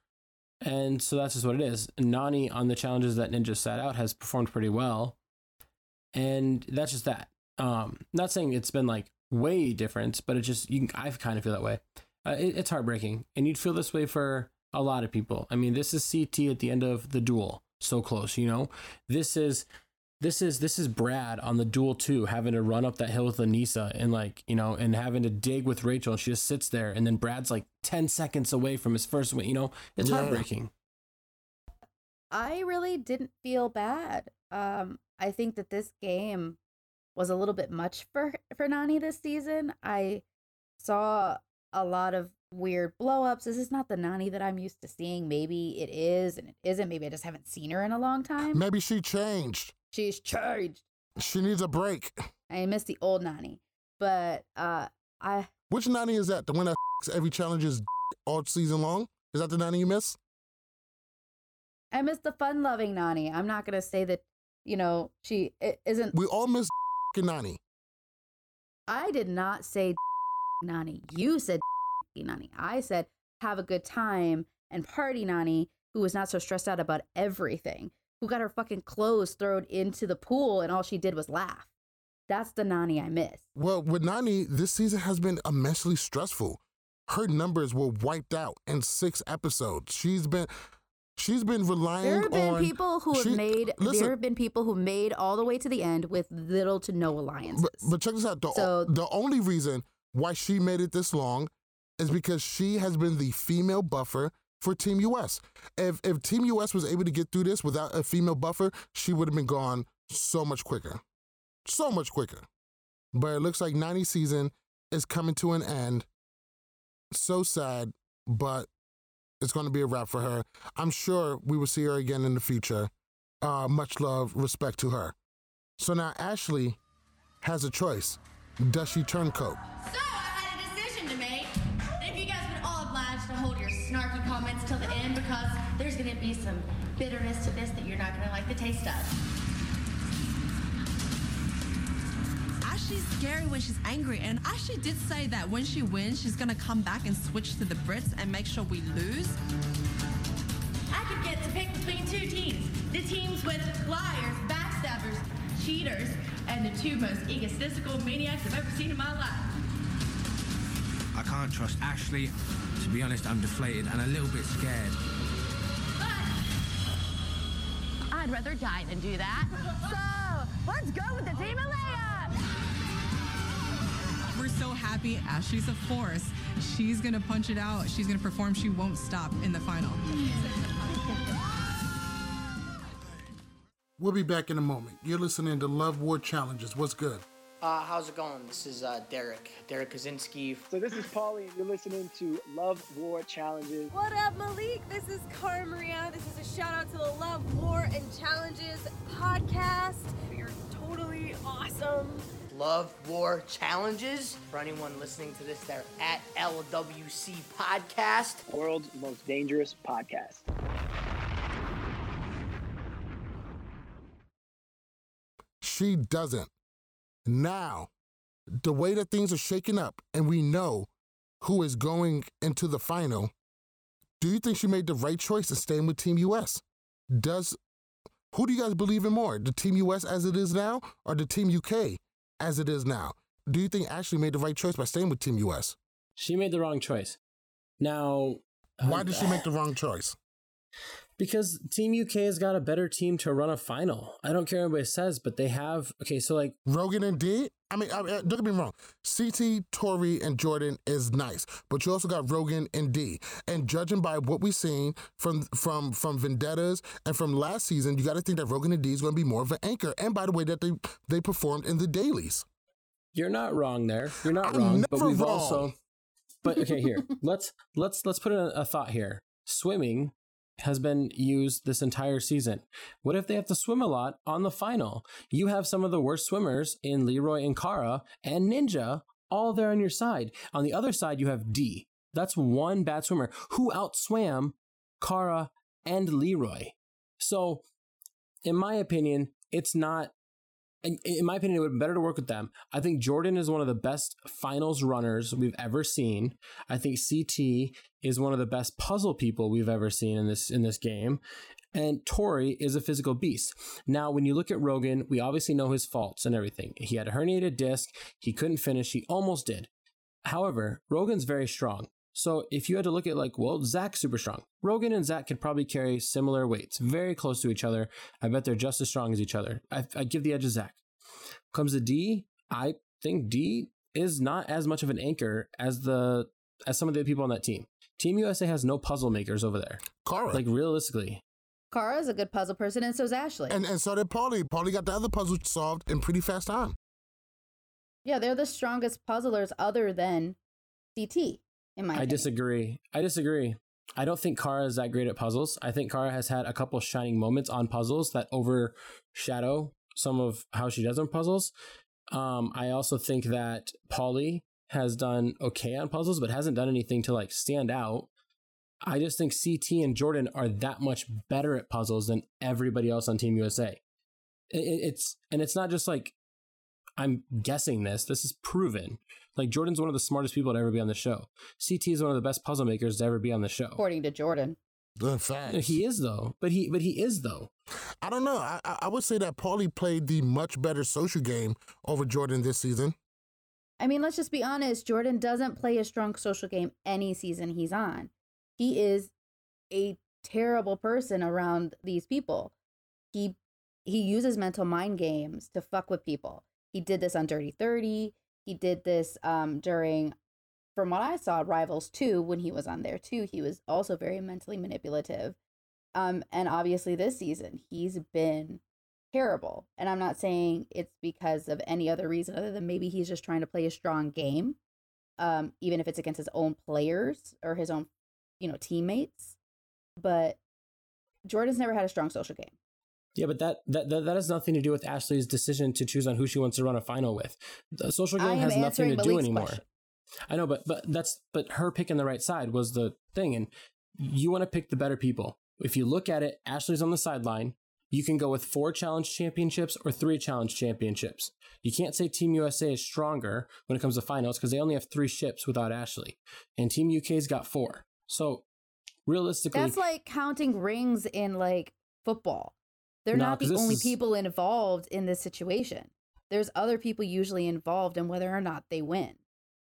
and so that's just what it is. Nany on the challenges that Ninja sat out has performed pretty well, and that's just that. Um, not saying it's been like way different, but it just you can, I kind of feel that way. Uh, it, it's heartbreaking, and you'd feel this way for a lot of people. I mean, this is CT at the end of the duel, so close. You know, this is this is this is Brad on the duel too, having to run up that hill with Anissa and like you know, and having to dig with Rachel, and she just sits there, and then Brad's like ten seconds away from his first win. You know, it's yeah. heartbreaking. I really didn't feel bad. Um, I think that this game was a little bit much for for Nany this season. I saw a lot of weird blowups. This is not the Nany that I'm used to seeing. Maybe it is and it isn't. Maybe I just haven't seen her in a long time. Maybe she changed. She's changed. She needs a break. I miss the old Nany. But uh I Which Nany is that? The one that every challenge is all season long? Is that the Nany you miss? I miss the fun loving Nany. I'm not gonna say that, you know, she isn't We all miss Nany. I did not say <laughs> Nany. You said <laughs> Nany. I said have a good time and party Nany, who was not so stressed out about everything, who got her fucking clothes thrown into the pool and all she did was laugh. That's the Nany I miss. Well, with Nany, this season has been immensely stressful. Her numbers were wiped out in six episodes. She's been She's been relying there have been on, people who have she, made. Listen, there have been people who made all the way to the end with little to no alliances. But, but check this out. The, so, the only reason why she made it this long is because she has been the female buffer for Team US. If if Team US was able to get through this without a female buffer, she would have been gone so much quicker, so much quicker. But it looks like 90 season is coming to an end. So sad, but it's going to be a wrap for her. I'm sure we will see her again in the future. Uh, much love, respect to her. So now Ashley has a choice. Does she turn coat? So I had a decision to make. If you guys would all oblige to hold your snarky comments till the end because there's going to be some bitterness to this that you're not going to like the taste of. She's scary when she's angry. And Ashley did say that when she wins, she's gonna come back and switch to the Brits and make sure we lose. I could get to pick between two teams. The teams with liars, backstabbers, cheaters, and the two most egotistical maniacs I've ever seen in my life. I can't trust Ashley. To be honest, I'm deflated and a little bit scared. But I'd rather die than do that. <laughs> So let's go with the team of Leia. We're so happy. Ashley's a force. She's gonna punch it out. She's gonna perform. She won't stop in the final. We'll be back in a moment. You're listening to Love War Challenges. What's good? Uh, how's it going? This is uh, Derrick, Derrick Kosinski. So this is Paulie, and you're listening to Love War Challenges. What up, Malik? This is Cara Maria. This is a shout out to the Love, War, and Challenges podcast. You're totally awesome. Love War Challenges. For anyone listening to this, they're at LWC Podcast. World's most dangerous podcast. She doesn't. Now, the way that things are shaking up, and we know who is going into the final, do you think she made the right choice in staying with Team US? Does who do you guys believe in more, the Team US as it is now, or the Team UK as it is now? Do you think Ashley made the right choice by staying with Team US? She made the wrong choice. Now, why did she uh, make the wrong choice? Because Team UK has got a better team to run a final. I don't care what anybody says, but they have. Okay, so like Rogan and Dee. I mean, I mean, don't get me wrong. CT, Tori, and Jordan is nice, but you also got Rogan and Dee. And judging by what we've seen from from from Vendettas and from last season, you got to think that Rogan and Dee is going to be more of an anchor. And by the way, that they they performed in the dailies. You're not wrong there. You're not I'm wrong. But we've wrong. also. But okay, here <laughs> let's let's let's put in a, a thought here. Swimming has been used this entire season. What if they have to swim a lot on the final? You have some of the worst swimmers in Leroy and Cara and Ninja all there on your side. On the other side, you have Dee. That's one bad swimmer who outswam Cara and Leroy. So, in my opinion, it's not. In in my opinion, it would been better to work with them. I think Jordan is one of the best finals runners we've ever seen. I think CT is one of the best puzzle people we've ever seen in this in this game. And Tori is a physical beast. Now, when you look at Rogan, we obviously know his faults and everything. He had a herniated disc. He couldn't finish. He almost did. However, Rogan's very strong. So if you had to look at like, well, Zach's super strong. Rogan and Zach could probably carry similar weights, very close to each other. I bet they're just as strong as each other. I, I give the edge to Zach. Comes to Dee, I think Dee is not as much of an anchor as the as some of the people on that team. Team USA has no puzzle makers over there. Cara. Like realistically. Cara's a good puzzle person, and so's Ashley. And and so did Paulie. Paulie got the other puzzle solved in pretty fast time. yeah, they're the strongest puzzlers other than CT, in my I opinion. disagree. I disagree. I don't think Cara is that great at puzzles. I think Cara has had a couple shining moments on puzzles that overshadow some of how she does on puzzles. Um, I also think that Paulie has done okay on puzzles, but hasn't done anything to like stand out. I just think CT and Jordan are that much better at puzzles than everybody else on Team USA. It, it- it's and it's not just like I'm guessing this. This is proven. Like Jordan's one of the smartest people to ever be on the show. CT is one of the best puzzle makers to ever be on the show. According to Jordan. The fact He is though, but he but he is though. I don't know. I, I I would say that Paulie played the much better social game over Jordan this season. I mean, let's just be honest. Jordan doesn't play a strong social game any season he's on. He is a terrible person around these people. He he uses mental mind games to fuck with people. He did this on Dirty 30. He did this um during from what I saw Rivals 2 when he was on there too. He was also very mentally manipulative. Um and obviously this season he's been terrible. And I'm not saying it's because of any other reason other than maybe he's just trying to play a strong game, um, even if it's against his own players or his own, you know, teammates. But Jordan's never had a strong social game. Yeah, but that, that that has nothing to do with Ashley's decision to choose on who she wants to run a final with. The social game has nothing to do anymore. question. I know, but but that's but her picking the right side was the thing, and you want to pick the better people. If you look at it, Ashley's on the sideline. You can go with four challenge championships or three challenge championships. You can't say Team USA is stronger when it comes to finals because they only have three ships without Ashley, and Team UK's got four. So realistically, That's like counting rings in like football. They're No, not 'cause the only is- people involved in this situation. There's other people usually involved in whether or not they win.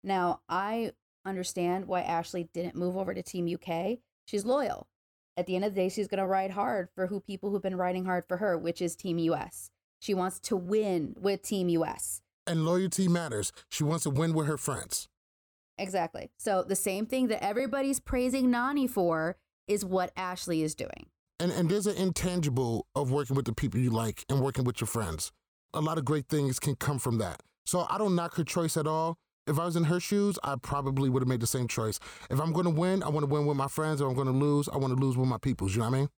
Now, I understand why Ashley didn't move over to Team UK. She's loyal. At the end of the day, she's going to ride hard for who people who've been riding hard for her, which is Team US. She wants to win with Team US. And loyalty matters. She wants to win with her friends. Exactly. So the same thing that everybody's praising Nany for is what Ashley is doing. And and there's an intangible of working with the people you like and working with your friends. A lot of great things can come from that. So I don't knock her choice at all. If I was in her shoes, I probably would have made the same choice. If I'm going to win, I want to win with my friends. If I'm going to lose, I want to lose with my peoples. You know what I mean?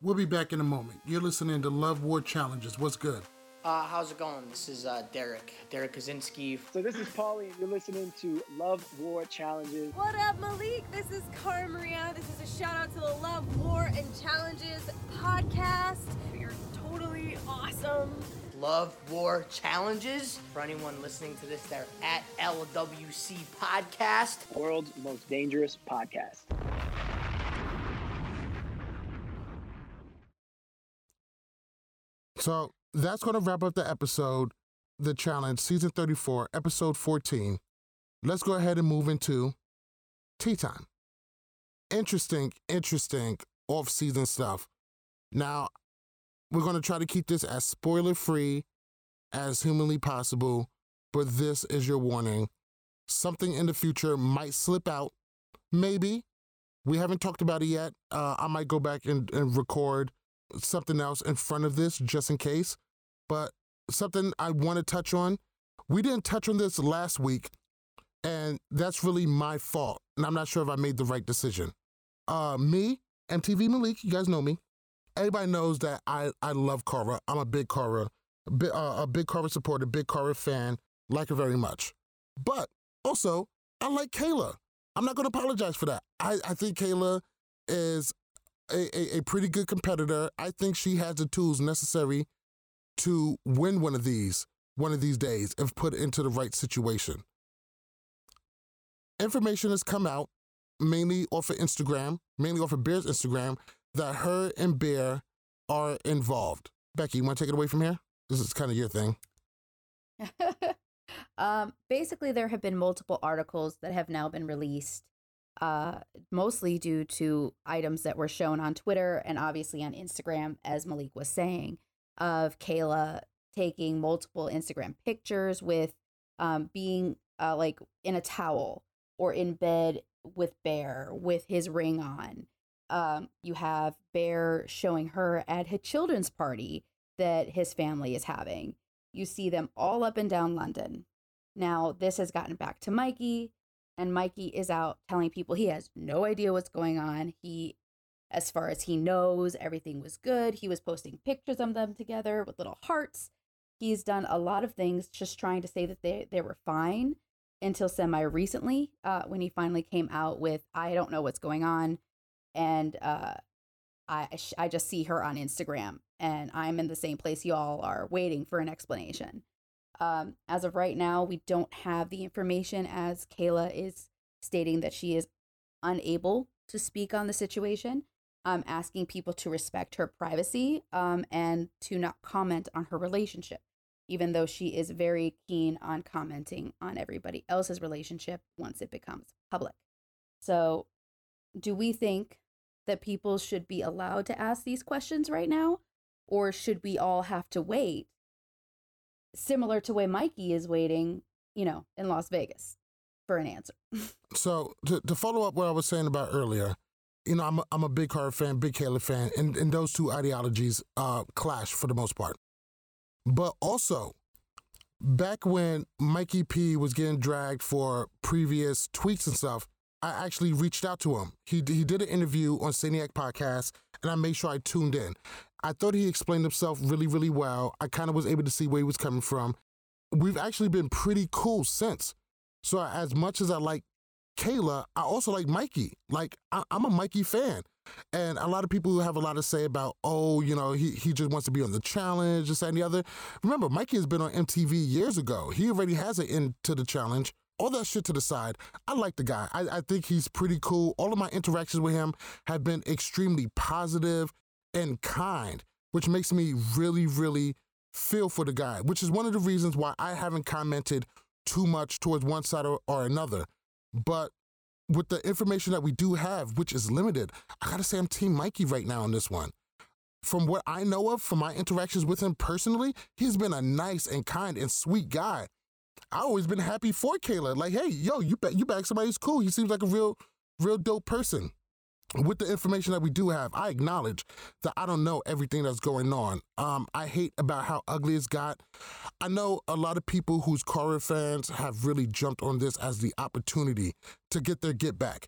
We'll be back in a moment. You're listening to Love War Challenges. What's good? Uh, how's it going? This is uh, Derrick, Derrick Kosinski. So this is Paulie, and you're listening to Love War Challenges. What up, Malik? This is Cara Maria. This is a shout out to the Love War and Challenges podcast. You're totally awesome. Love War Challenges. For anyone listening to this, they're at LWC Podcast. World's most dangerous podcast. So that's going to wrap up the episode, the challenge, season 34, episode 14. Let's go ahead and move into tea time. Interesting, interesting off season stuff. Now, we're going to try to keep this as spoiler free as humanly possible, but this is your warning. Something in the future might slip out. Maybe. We haven't talked about it yet. Uh, I might go back and, and record something else in front of this just in case. But something I want to touch on. We didn't touch on this last week, and that's really my fault. And I'm not sure if I made the right decision. Uh, me, MTV Malik, you guys know me. Everybody knows that I, I love Cara. I'm a big Cara, bi- uh, a big Cara supporter, big Cara fan, like her very much. But also, I like Kailah. I'm not going to apologize for that. I, I think Kailah is a, a, a pretty good competitor. I think she has the tools necessary to win one of these one of these days if put into the right situation. Information has come out mainly off of Instagram, mainly off of Bear's Instagram, that her and Bear are involved. Becky, you want to take it away from here? This is kind of your thing. <laughs> um, basically, there have been multiple articles that have now been released, uh, mostly due to items that were shown on Twitter and obviously on Instagram, as Malik was saying, of Kailah taking multiple Instagram pictures with um, being uh, like in a towel or in bed with Bear with his ring on. Um, you have Bear showing her at a children's party that his family is having. You see them all up and down London. Now, this has gotten back to Mikey, and Mikey is out telling people he has no idea what's going on. He, as far as he knows, everything was good. He was posting pictures of them together with little hearts. He's done a lot of things just trying to say that they, they were fine until semi recently uh, when he finally came out with, I don't know what's going on. And uh, I, I just see her on Instagram and I'm in the same place y'all are waiting for an explanation. Um, as of right now, we don't have the information as Kailah is stating that she is unable to speak on the situation, um, asking people to respect her privacy um, and to not comment on her relationship, even though she is very keen on commenting on everybody else's relationship once it becomes public. So, do we think that people should be allowed to ask these questions right now? Or should we all have to wait similar to way Mikey is waiting, you know, in Las Vegas for an answer. so to, to follow up what I was saying about earlier, you know, I'm a, I'm a big Cara fan, big Kailah fan, and, and those two ideologies uh, clash for the most part. But also, back when Mikey P was getting dragged for previous tweets and stuff, I actually reached out to him. He, he did an interview on Saniac Podcast, and I made sure I tuned in. I thought he explained himself really, really well. I kind of was able to see where he was coming from. We've actually been pretty cool since. So as much as I like Kailah, I also like Mikey. Like I, am a Mikey fan, and a lot of people have a lot to say about, oh, you know, he he just wants to be on the challenge, this and the other. Remember, Mikey has been on MTV years ago. He already has an end to the challenge. All that shit to the side. I like the guy. I, I think he's pretty cool. All of my interactions with him have been extremely positive and kind, which makes me really, really feel for the guy, which is one of the reasons why I haven't commented too much towards one side or, or another. But with the information that we do have, which is limited, I gotta say I'm Team Mikey right now on this one. from what I know of, from my interactions with him personally, he's been a nice and kind and sweet guy. I always been happy for Kailah. Like, hey, yo, you back, you back somebody who's cool. He seems like a real, real dope person. With the information that we do have, I acknowledge that I don't know everything that's going on. Um, I hate about how ugly it's got. I know a lot of people who's Cara fans have really jumped on this as the opportunity to get their get back.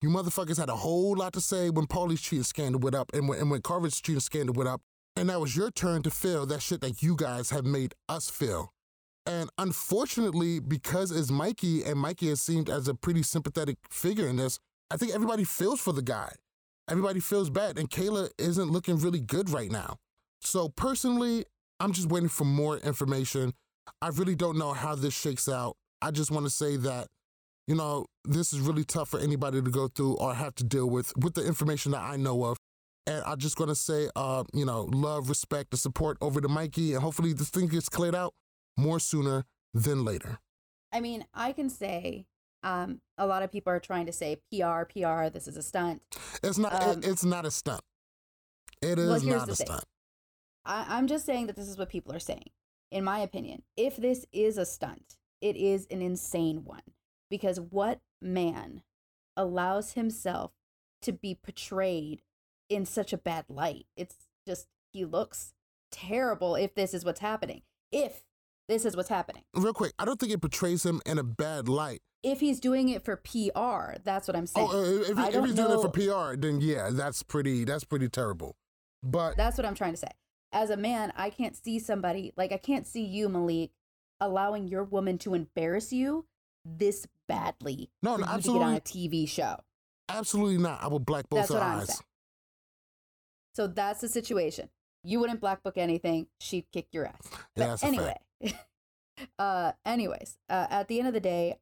You motherfuckers had a whole lot to say when Paulie's cheating scandal went up and when, and when Cara's cheating scandal went up. And now it's your turn to feel that shit that you guys have made us feel. And unfortunately, because it's Mikey and Mikey has seemed as a pretty sympathetic figure in this, I think everybody feels for the guy. Everybody feels bad. And Kailah isn't looking really good right now. So personally, I'm just waiting for more information. I really don't know how this shakes out. I just want to say that, you know, this is really tough for anybody to go through or have to deal with with the information that I know of. And I'm just gonna say, uh, you know, love, respect, and support over to Mikey, and hopefully this thing gets cleared out more sooner than later. I mean, I can say um, a lot of people are trying to say PR, PR. This is a stunt. It's not. Um, it, it's not a stunt. It is well, not a thing. stunt. I, I'm just saying that this is what people are saying. In my opinion, if this is a stunt, it is an insane one. Because what man allows himself to be portrayed in such a bad light? It's just, he looks terrible if this is what's happening. If this is what's happening. Real quick, I don't think it portrays him in a bad light. If he's doing it for PR, that's what I'm saying. Oh, uh, if, he, if he's doing it for PR, then yeah, that's pretty. That's pretty terrible. But That's what I'm trying to say. As a man, I can't see somebody like I can't see you, Malik, allowing your woman to embarrass you this badly No, no, get on a TV show. absolutely not. I will black both That's her what I'm eyes. So that's the situation. You wouldn't black book anything; she'd kick your ass. But anyway, <laughs> uh, anyways, uh, at the end of the day,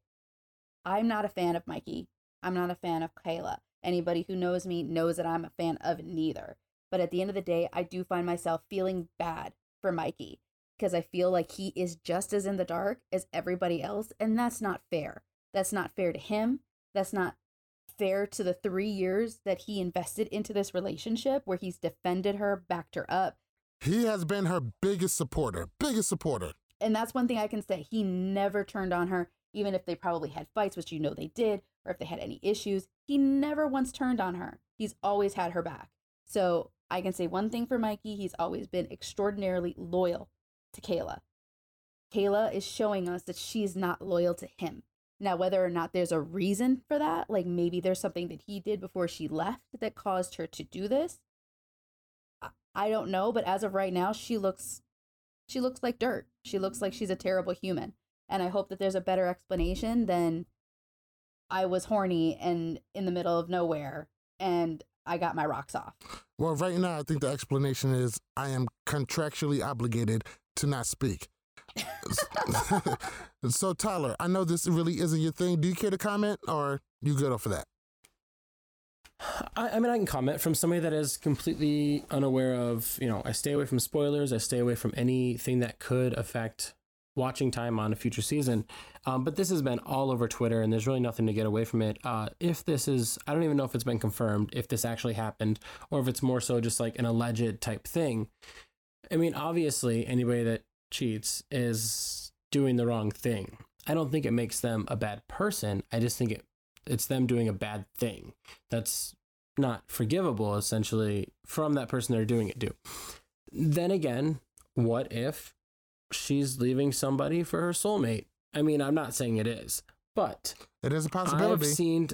I'm not a fan of Mikey. I'm not a fan of Kailah. Anybody who knows me knows that I'm a fan of neither. But at the end of the day, I do find myself feeling bad for Mikey because I feel like he is just as in the dark as everybody else. And that's not fair. That's not fair to him. That's not fair to the three years that he invested into this relationship where he's defended her, backed her up. He has been her biggest supporter, biggest supporter. And that's one thing I can say. He never turned on her, even if they probably had fights, which you know they did, or if they had any issues. He never once turned on her. He's always had her back. So I can say one thing for Mikey he's always been extraordinarily loyal to Kailah. Kailah is showing us that she's not loyal to him. Now, whether or not there's a reason for that, like maybe there's something that he did before she left that caused her to do this, I- don't know. But as of right now, she looks she looks like dirt. She looks like she's a terrible human. And I hope that there's a better explanation than I was horny and in the middle of nowhere and I got my rocks off. Well, right now, I think the explanation is I am contractually obligated to not speak. <laughs> so, Tyler, I know this really isn't your thing. Do you care to comment, or you good off of that? I, I mean, I can comment from somebody that is completely unaware of, you know, I stay away from spoilers. I stay away from anything that could affect watching time on a future season. Um, but this has been all over Twitter, and there's really nothing to get away from it. Uh, if this is, I don't even know if it's been confirmed, if this actually happened, or if it's more so just like an alleged type thing. I mean, obviously, anybody that cheats is doing the wrong thing. I don't think it makes them a bad person. I just think it it's them doing a bad thing that's not forgivable essentially from that person they're doing it to. Then again, what if she's leaving somebody for her soulmate? I mean, I'm not saying it is, but it is a possibility. I've seen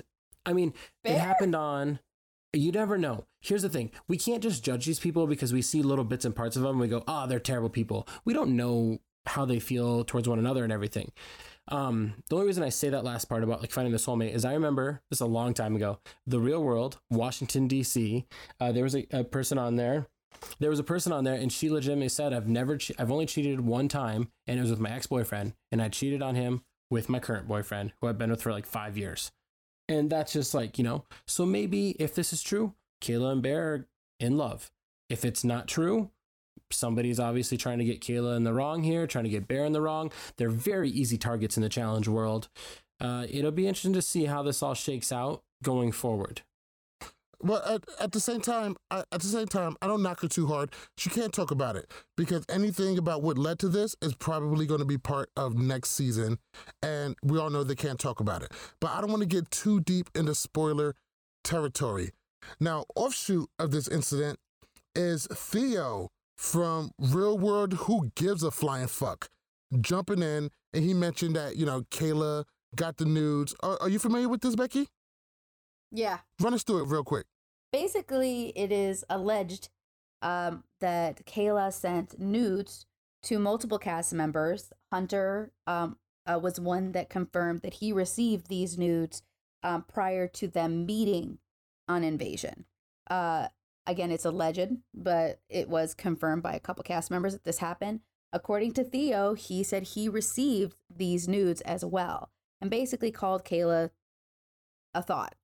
I mean, it happened on you never know. Here's the thing. We can't just judge these people because we see little bits and parts of them we go, "Ah, they're terrible people." We don't know how they feel towards one another and everything. Um, the only reason I say that last part about like finding the soulmate is I remember this a long time ago, the real world, Washington D.C. Uh, there was a, a person on there. There was a person on there, and she legitimately said, "I've never, che- I've only cheated one time, and it was with my ex boyfriend, and I cheated on him with my current boyfriend, who I've been with for like five years." And that's just like you know. So maybe if this is true, Kailah and Bear are in love. If it's not true, somebody's obviously trying to get Kailah in the wrong here, trying to get Bear in the wrong. They're very easy targets in the challenge world. Uh, it'll be interesting to see how this all shakes out going forward. Well, at, at the same time, I, at the same time, I don't knock her too hard. She can't talk about it because anything about what led to this is probably going to be part of next season, and we all know they can't talk about it. But I don't want to get too deep into spoiler territory. Now, offshoot of this incident is Theo from Real World Who Gives a Flying Fuck jumping in, and he mentioned that you know Kailah got the nudes. Are, are you familiar with this, Becky? Yeah. Run us through it real quick. Basically, it is alleged um, that Kailah sent nudes to multiple cast members. Hunter um, uh, was one that confirmed that he received these nudes um, prior to them meeting on Invasion. Uh, again, it's alleged, but it was confirmed by a couple cast members that this happened. According to Theo, he said he received these nudes as well and basically called Kailah a thought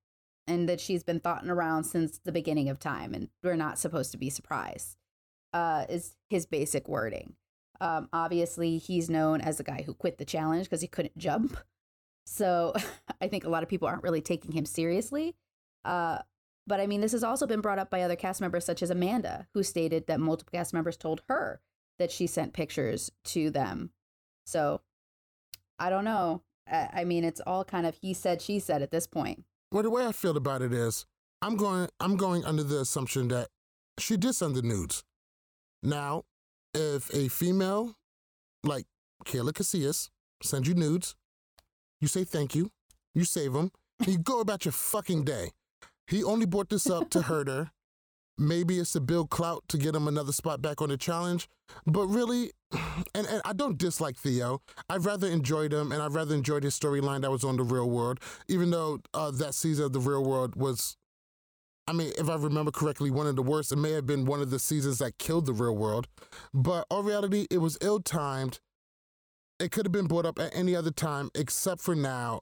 and that she's been thoughting around since the beginning of time and we're not supposed to be surprised uh, is his basic wording um, obviously he's known as the guy who quit the challenge because he couldn't jump so <laughs> i think a lot of people aren't really taking him seriously uh, but i mean this has also been brought up by other cast members such as amanda who stated that multiple cast members told her that she sent pictures to them so i don't know I I mean, it's all kind of he said, she said at this point. Well, the way I feel about it is, I'm going. I'm going under the assumption that she did send the nudes. Now, if a female like Kailah Casillas sends you nudes, you say thank you, you save them, and you go about your fucking day. He only brought this up to hurt her. Maybe it's to build clout to get him another spot back on the challenge. But really, <clears throat> and, and I don't dislike Theo. I've rather enjoyed him and I've rather enjoyed his storyline that was on The Real World, even though uh, that season of The Real World was, I mean, if I remember correctly, one of the worst. It may have been one of the seasons that killed The Real World. But in reality, it was ill timed. It could have been brought up at any other time except for now.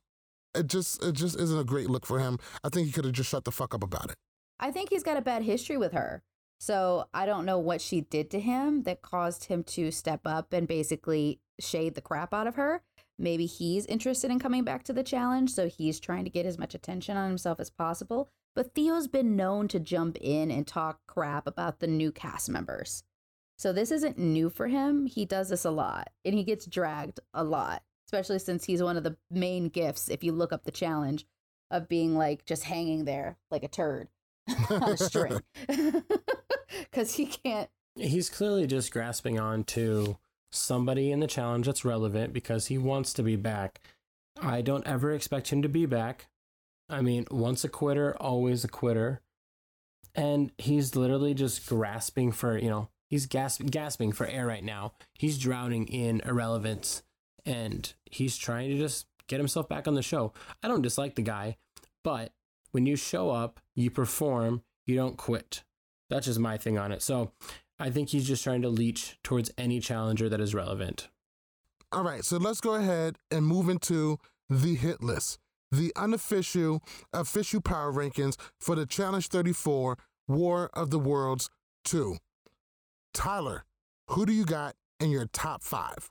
It just it just isn't a great look for him. I think he could have just shut the fuck up about it. I think he's got a bad history with her. So I don't know what she did to him that caused him to step up and basically shade the crap out of her. Maybe he's interested in coming back to the challenge, so he's trying to get as much attention on himself as possible. But Theo's been known to jump in and talk crap about the new cast members. So this isn't new for him. He does this a lot and he gets dragged a lot, especially since he's one of the main gifts, if you look up the challenge, of being like just hanging there like a turd <laughs> on a string. <laughs> <laughs> Because he can't. He's clearly just grasping on to somebody in the challenge that's relevant because he wants to be back. I don't ever expect him to be back. I mean, once a quitter, always a quitter. And he's literally just grasping for, you know, he's gasp- gasping for air right now. He's drowning in irrelevance and he's trying to just get himself back on the show. I don't dislike the guy, but when you show up, you perform, you don't quit. That's just my thing on it. So I think he's just trying to leech towards any challenger that is relevant. All right, so let's go ahead and move into the hit list, the unofficial, official power rankings for the Challenge 34 War of the Worlds 2. Tyler, who do you got in your top five?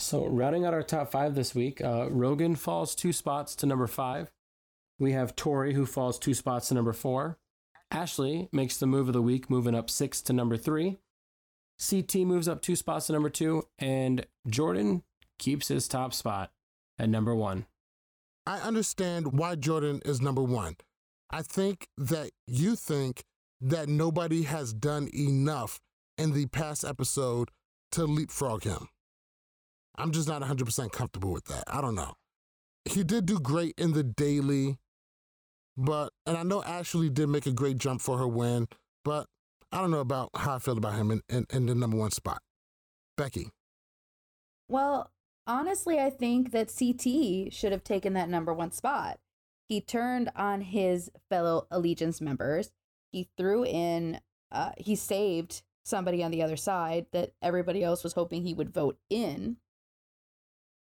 So, rounding out our top five this week, uh, Rogan falls two spots to number five. We have Tori, who falls two spots to number four. Ashley makes the move of the week, moving up six to number three. CT moves up two spots to number two. And Jordan keeps his top spot at number one. I understand why Jordan is number one. I think that you think that nobody has done enough in the past episode to leapfrog him. I'm just not 100% comfortable with that. I don't know. He did do great in the daily, but, and I know Ashley did make a great jump for her win, but I don't know about how I feel about him in, in, in the number one spot. Becky. Well, honestly, I think that CT should have taken that number one spot. He turned on his fellow Allegiance members. He threw in, uh, he saved somebody on the other side that everybody else was hoping he would vote in.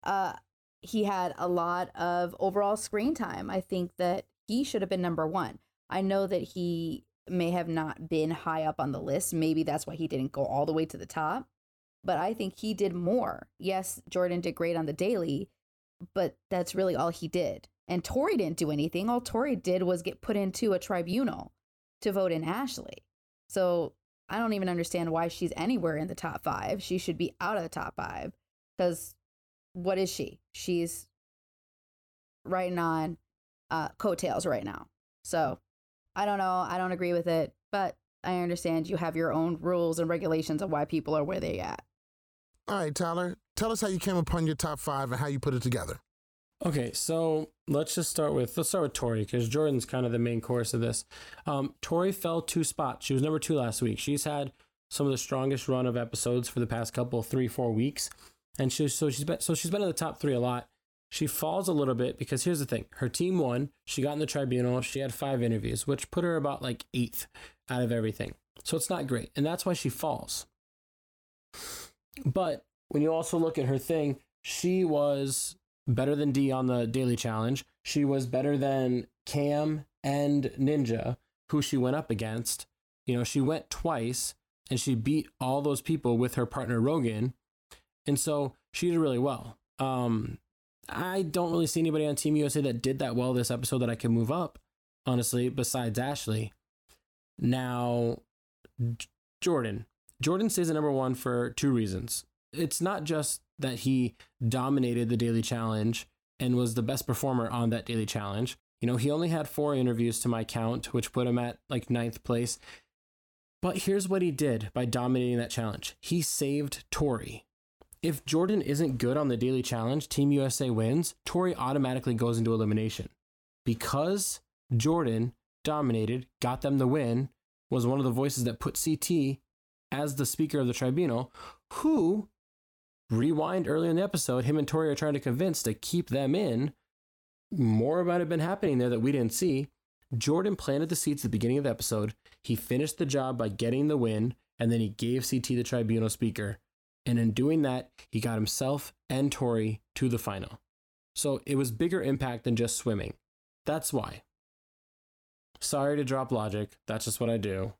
Uh, he had a lot of overall screen time. I think that he should have been number one. I know that he may have not been high up on the list. Maybe that's why he didn't go all the way to the top. But I think he did more. Yes, Jordan did great on the daily, but that's really all he did. And Tori didn't do anything. All Tori did was get put into a tribunal. to vote in Ashley. So I don't even understand why she's anywhere in the top five. She should be out of the top five because what is she? She's riding on uh, coattails right now. So I don't know. I don't agree with it, but I understand you have your own rules and regulations of why people are where they at. All right, Tyler, tell us how you came upon your top five and how you put it together. Okay, so let's just start with let's start with Tori because Jordan's kind of the main course of this. Um, Tori fell two spots. She was number two last week. She's had some of the strongest run of episodes for the past couple three four weeks, and she so she's been so she's been in the top three a lot. She falls a little bit because here's the thing: her team won. She got in the tribunal. She had five interviews, which put her about like eighth out of everything. So it's not great, and that's why she falls. But when you also look at her thing, she was better than Dee on the daily challenge. She was better than Kam and Ninja, who she went up against. You know, she went twice and she beat all those people with her partner Rogan. And so she did really well. Um, I don't really see anybody on Team USA that did that well this episode that I can move up, honestly, besides Ashley. Now, Jordan. Jordan stays at number one for two reasons. It's not just that he dominated the daily challenge and was the best performer on that daily challenge. You know, he only had four interviews to my count, which put him at like ninth place. But here's what he did by dominating that challenge he saved Tori. If Jordan isn't good on the daily challenge, Team USA wins, Tori automatically goes into elimination. Because Jordan dominated, got them the win, was one of the voices that put CT as the speaker of the tribunal, who rewind early in the episode, him and Tori are trying to convince to keep them in. More might have been happening there that we didn't see. Jordan planted the seeds at the beginning of the episode. He finished the job by getting the win, and then he gave CT the tribunal speaker. And in doing that, he got himself and Tori to the final. So it was bigger impact than just swimming. That's why. Sorry to drop logic. That's just what I do.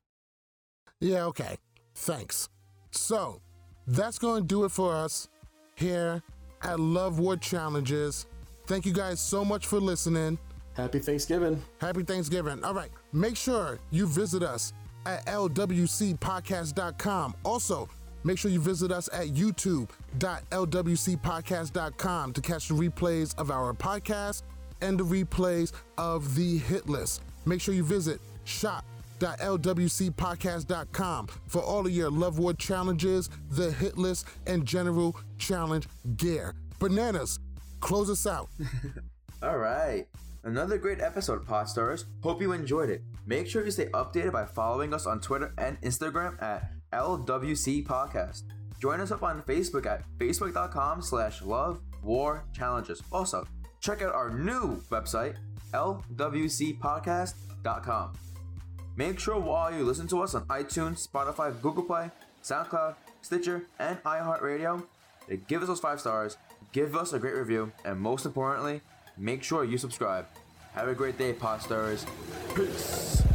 Yeah, okay. Thanks. So, that's going to do it for us here at Love War Challenges. Thank you guys so much for listening. Happy Thanksgiving. Happy Thanksgiving. All right. Make sure you visit us at lwcpodcast.com. Also, make sure you visit us at youtube.lwcpodcast.com to catch the replays of our podcast and the replays of the hit list. Make sure you visit shop.lwcpodcast.com for all of your Love War challenges, the hit list, and general challenge gear. Bananas, close us out. <laughs> All right. Another great episode, Pod Stars. Hope you enjoyed it. Make sure you stay updated by following us on Twitter and Instagram at LWC Podcast. Join us up on Facebook at facebook.com slash love war challenges. Also, check out our new website, lwcpodcast.com. Make sure while you listen to us on iTunes, Spotify, Google Play, SoundCloud, Stitcher, and iHeartRadio, to give us those five stars, give us a great review, and most importantly, make sure you subscribe. Have a great day, Podstars. Peace. Peace.